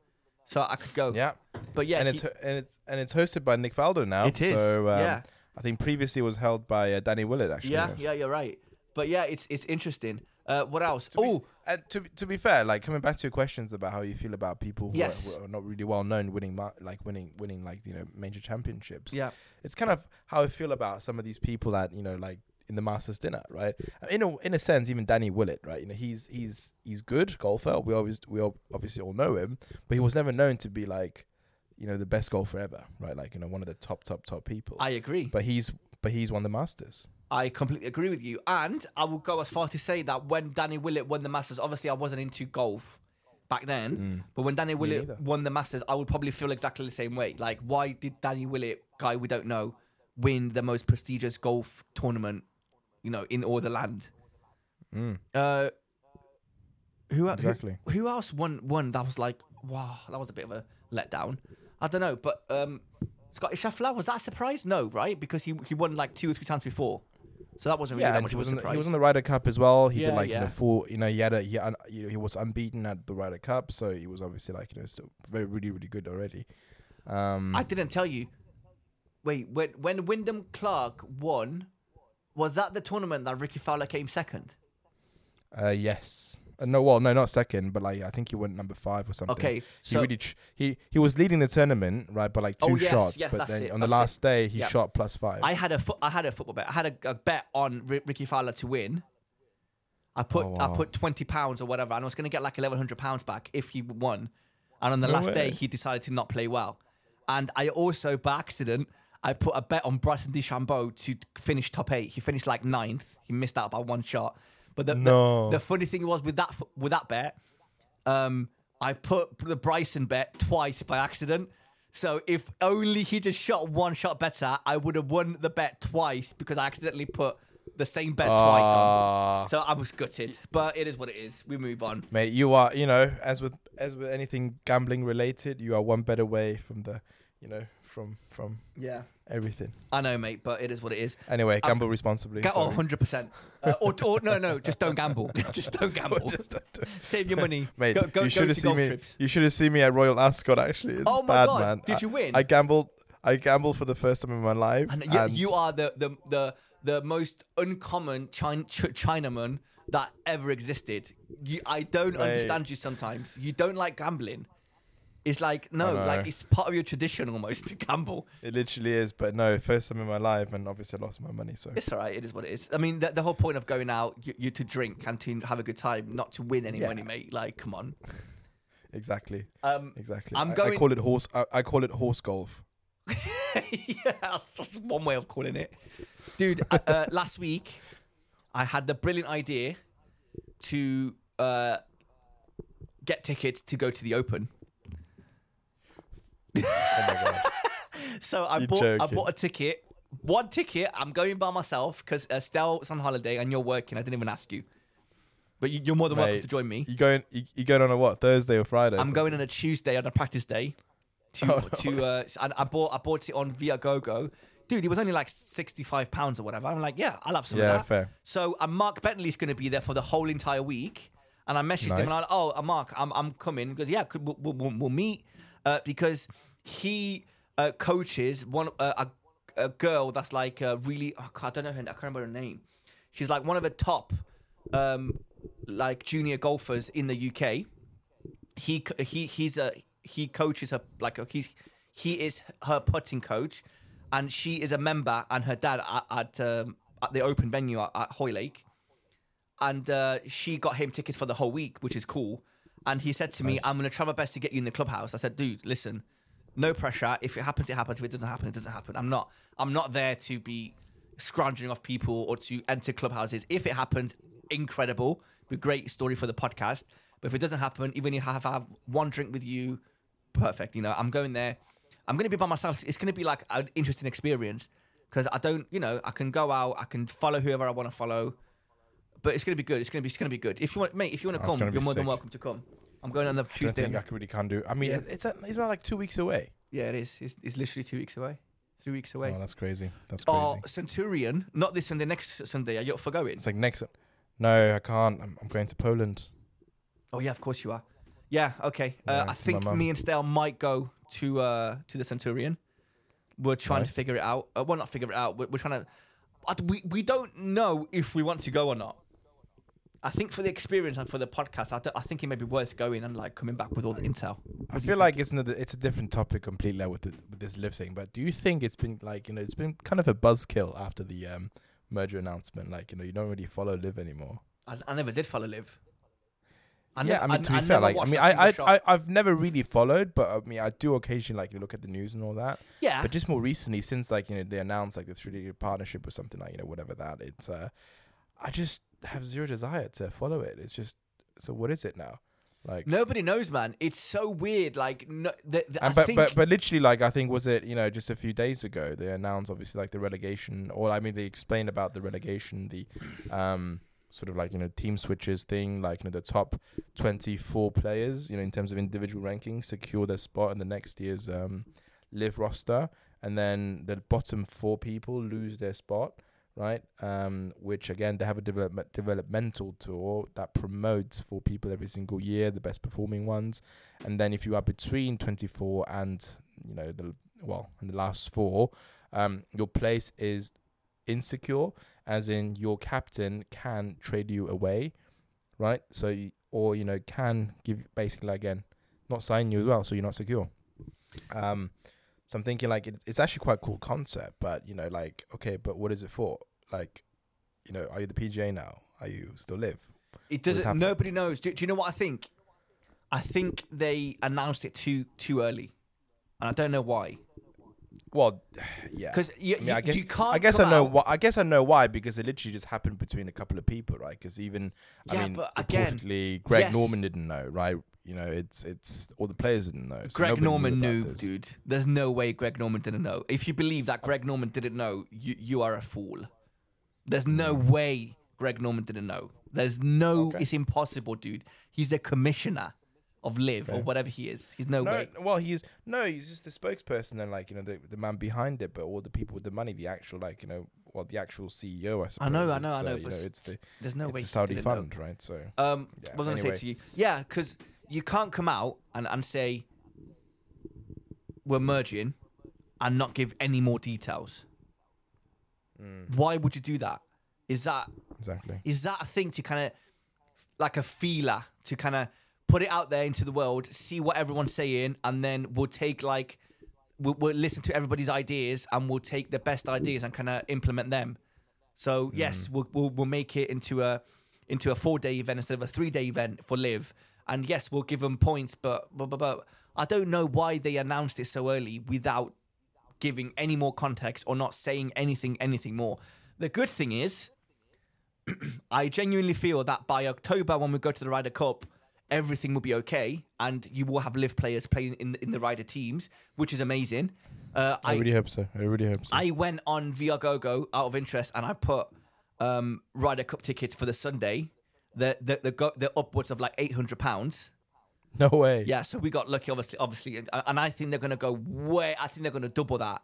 So I could go. Yeah, But yeah, and he- it's and it's and it's hosted by Nick Faldo now. It is, So um, yeah. I think previously it was held by uh, Danny Willett. Actually, Yeah, yeah, you're right. But yeah, it's it's interesting. Uh, what else? Oh, and to be- to be fair, like coming back to your questions about how you feel about people who, Yes. are, who are not really well known winning, mar- like winning, winning like you know major championships. yeah, it's kind of how I feel about some of these people that you know like in the Masters dinner, right? In a in a sense, even Danny Willett, right? You know, he's he's he's good golfer. We always we all obviously all know him, but he was never known to be like you know the best golfer ever, right? Like you know one of the top top top people. I agree. but he's but he's won the Masters. I completely agree with you. And I will go as far to say that when Danny Willett won the Masters, obviously I wasn't into golf back then, but when Danny Willett won the Masters, I would probably feel exactly the same way. Like, why did Danny Willett, guy we don't know, win the most prestigious golf tournament, you know, in all the land? Mm, Uh, who, who- exactly. who else won one that was like wow that was a bit of a letdown i don't know but um scotty Scheffler was that a surprise no right because he he won like two or three times before so that wasn't really yeah, that much he of a was, on the, surprise he was on the Ryder Cup as well. He Yeah, did like you yeah. know full, you know, he had a he, un, you know, he was unbeaten at the Ryder Cup, so he was obviously like you know still very really really good already. Um, i didn't tell you wait when when wyndham clark won was that the tournament that ricky fowler came second Uh, yes. Uh, no, well, no, not second, but like I think he went number five or something. okay He so really ch- he he was leading the tournament right But like two Oh, yes, shots, yes, but then it, on the that's it. last day he Yeah. shot plus five. I had a fo- I had a football bet. I had a, a bet on R- Ricky Fowler to win. I put Oh, I put twenty pounds or whatever, and I was going to get like eleven hundred pounds back if he won. And on the No last day, he decided to not play well. And I also, by accident, I put a bet on Bryson DeChambeau to finish top eight. He finished like ninth. He missed out by one shot. But the, the- No. the, funny thing was with that with that bet, um, I put the Bryson bet twice by accident. So if only he just shot one shot better, I would have won the bet twice because I accidentally put the same bet twice on. Ah, So I was gutted, but it is what it is. We move on. mate, you are you know as with as with anything gambling related, you are one bet away from the you know from from Yeah. Everything. I know, mate, but it is what it is. Anyway, I've- gamble responsibly. Ga- oh, 100%. Uh, or, or, no, no, just don't gamble. (laughs) just don't (laughs) gamble. Just- Save your money. (laughs) Mate, go, go, you should have seen me. trips. You should have seen me at Royal Ascot. Actually, it's Oh my bad, God. man. Did I- you win? I gambled. I gambled for the first time in my life. And you, and you are the, the, the, the most uncommon China, Ch- Chinaman that ever existed. You, I don't Mate. understand you sometimes. You don't like gambling. It's like, no, like it's part of your tradition almost to gamble. It literally is, but no, first time in my life, and obviously I lost my money. So It's all right. It is what it is. I mean, the, the whole point of going out, you, you to drink and to have a good time, not to win any Yeah. money, mate. Like, come on. (laughs) exactly, Um, exactly. I'm I- I, going- call it horse. I, I call it horse golf. (laughs) yeah, that's just one way of calling it, dude. uh, uh, (laughs) last week, I had the brilliant idea to uh, get tickets to go to the Open. Oh my god. (laughs) So I You're bought I bought a ticket. One ticket. I'm going by myself because Estelle's on holiday and you're working. I didn't even ask you, but you, you're more than welcome to join me. You going? You, you going on a what? Thursday or Friday? I'm going on a Tuesday on a practice day. To Oh, no. to uh, and I bought I bought it on Viagogo. Dude, it was only like sixty five pounds or whatever. I'm like, yeah, I'll have some Yeah, of that. fair. So uh, Mark Bentley's going to be there for the whole entire week, and I messaged him and I'm like, oh, uh, Mark, I'm I'm coming. He goes, yeah, we'll, we'll, we'll meet uh, because he uh, coaches one uh, a, a girl that's like uh, really oh, God, I don't know her I can't remember her name. She's like one of the top um, like junior golfers in the UK he he he's a he coaches her like a, he's he is her putting coach, and she is a member and her dad at at, um, at the open venue at, at Hoylake, and uh, she got him tickets for the whole week, which is cool. And he said to me, Nice. "I'm gonna try my best to get you in the clubhouse." I said, "Dude, listen, no pressure. If it happens, it happens. If it doesn't happen, it doesn't happen. I'm not I'm not there to be scrounging off people or to enter clubhouses. If it happens, incredible, be a great story for the podcast. But if it doesn't happen, even if I have, have one drink with you, perfect. You know, I'm going there. I'm going to be by myself. It's going to be like an interesting experience because I don't, you know, I can go out, I can follow whoever I want to follow, but it's going to be good. It's going to be, it's going to be good. If you want, mate, if you want to That's come, you're more than welcome to come. I'm going on the I don't Tuesday. think I really can do. I mean, Yeah. it's a, it's not like two weeks away. yeah, it is. It's, it's literally two weeks away, three weeks away. Oh, that's crazy. That's crazy. Oh, Centurion, not this Sunday, next Sunday. Are you up for going? It's like next. No, I can't. I'm, I'm going to Poland. Oh yeah, of course you are. Yeah, okay. Yeah, uh, I my think mum. me and Stale might go to uh to the Centurion. We're trying to figure it out. Uh, well, not figure it out. We're, we're trying to. I- We we don't know if we want to go or not. I think for the experience and for the podcast, I, I think it may be worth going and like coming back with all the intel. I What you feel like it's another, it's a different topic completely with the, with this LIV thing. But do you think it's been like you know it's been kind of a buzzkill after the um, merger announcement? Like you know you don't really follow LIV anymore. I, I never did follow LIV. I yeah, nev- I mean to be I fair, like I mean I I. I I've never really followed, but I mean I do occasionally like look at the news and all that. yeah, But just more recently, since like you know they announced like the strategic partnership or something like you know whatever that, it's uh, I just have zero desire to follow it. It's just so what is it now? Like nobody knows, man. It's so weird. Like, no, the, the, I And but, think but but literally like I think was it you know just a few days ago they announced obviously like the relegation or I mean they explained about the relegation the um sort of like you know team switches thing like you know the top 24 players you know in terms of individual rankings secure their spot in the next year's um LIV roster and then the bottom four people lose their spot right? Um which again they have a development developmental tour that promotes for people every single year the best performing ones. And then if you are between 24 and you know the well in the last four um your place is insecure as in your captain can trade you away right? So you, or you know can give basically again not sign you as well so you're not secure. Um so i'm thinking like it, it's actually quite a cool concept but you know like okay but what is it for like you know are you the pga now are you still LIV It doesn't. Nobody knows. Do, do you know what I think? I think they announced it too too early, and I don't know why. well (sighs) yeah Because you, I mean, you, I guess you can't. I guess I know why. I guess I know why because it literally just happened between a couple of people, right? Because even Yeah, I mean, but again, Greg yes. Norman didn't know, right? You know, it's it's all the players didn't know. so Greg Norman about knew, dude. There's no way Greg Norman didn't know. If you believe that uh, Greg Norman didn't know, you you are a fool. There's no way Greg Norman didn't know. There's no. Okay. It's impossible, dude. He's the commissioner. of LIV or whatever he is. He's no, no, way. well, he's no, he's just the spokesperson and like you know the the man behind it, but all the people with the money, the actual like you know, well, the actual CEO, I suppose. I know, I know, It's, I know, uh, but know, it's the There's no it's way. a Saudi didn't know. fund, right? So Um, Yeah, what was I anyway. say to you? Yeah, because you can't come out and, and say we're merging and not give any more details. Mm, Why would you do that? Is that exactly. is that a thing to kind of like a feeler to kind of put it out there into the world, see what everyone's saying, and then we'll take like we'll, we'll listen to everybody's ideas and we'll take the best ideas and kind of implement them. So yes, we'll, we'll we'll make it into a into a four day event instead of a three day event for LIV. And yes, we'll give them points, but but, but but I don't know why they announced it so early without giving any more context or not saying anything anything more. The good thing is (clears throat) I genuinely feel that by October, when we go to the Ryder Cup, everything will be okay, and you will have LIV players playing in in the Ryder teams, which is amazing. Uh, I, I really hope so. I really hope so. I went on Viagogo out of interest, and I put um, Ryder Cup tickets for the Sunday. The the the go, they're upwards of like eight hundred pounds. No way. Yeah, so we got lucky, obviously, obviously, and, and I think they're gonna go way. I think they're gonna double that.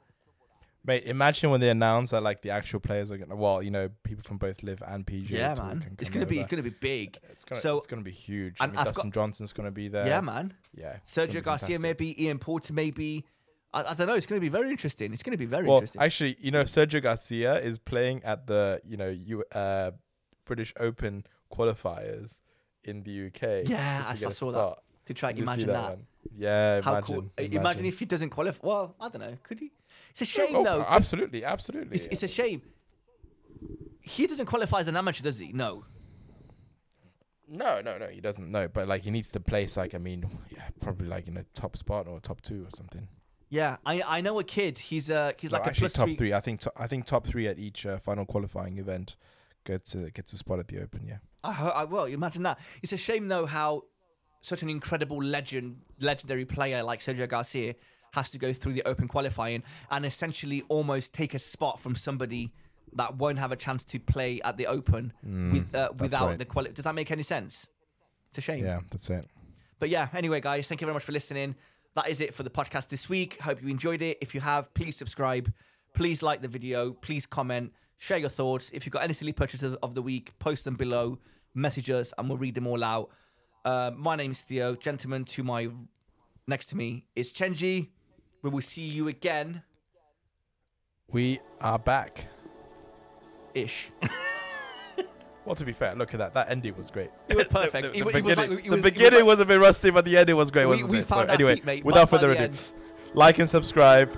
Mate, imagine when they announce that like the actual players are gonna well, you know, people from both LIV and PGA. Yeah, Tour man, can it's come gonna be over. it's gonna be big. It's gonna, so- it's gonna be huge. I and mean, I've Dustin Johnson's gonna be there. yeah, man. yeah. it's gonna Sergio be Garcia, fantastic. maybe Ian Poulter, maybe. I, I don't know. It's going to be very interesting. It's going to be very Well, interesting. actually, you know, Sergio Garcia is playing at the you know you uh British Open qualifiers in the UK. Yeah, just to I get saw- a saw that. spot. To try Did imagine that. one? Yeah, How imagine. cool! Imagine. if he doesn't qualify. Well, I don't know. Could he? It's a shame Oh, though. 'cause absolutely, absolutely. It's, it's a shame. He doesn't qualify as an amateur, does he? No. No, no, no, he doesn't. No, but like he needs to place like I mean, yeah, probably like in a top spot or top two or something. Yeah, I I know a kid. He's uh he's Well, like a actually plus top three. three. I think to, I think top three at each uh, final qualifying event gets uh, gets a spot at the Open. Yeah. I, ho- I well, imagine that. It's a shame though how such an incredible legend, legendary player like Sergio Garcia has to go through the Open qualifying and essentially almost take a spot from somebody that won't have a chance to play at the Open with uh, without right. the quali. Does that make any sense? It's a shame. Yeah, that's it. But yeah, anyway, guys, thank you very much for listening. That is it for the podcast this week. Hope you enjoyed it. If you have, please subscribe. Please like the video. Please comment. Share your thoughts. If you've got any silly purchases of the week, post them below. Message us, and we'll read them all out. Uh, my name is Theo. Gentlemen to my next to me is Chenji. We will see you again. We are back. Ish. (laughs) Well, to be fair, look at that. That ending was great. It was perfect. the, the, the it was beginning, like- was- it was was a bit rusty, but the ending was great, We- wasn't we it? found so our anyway, feet, without further ado, end. like and subscribe.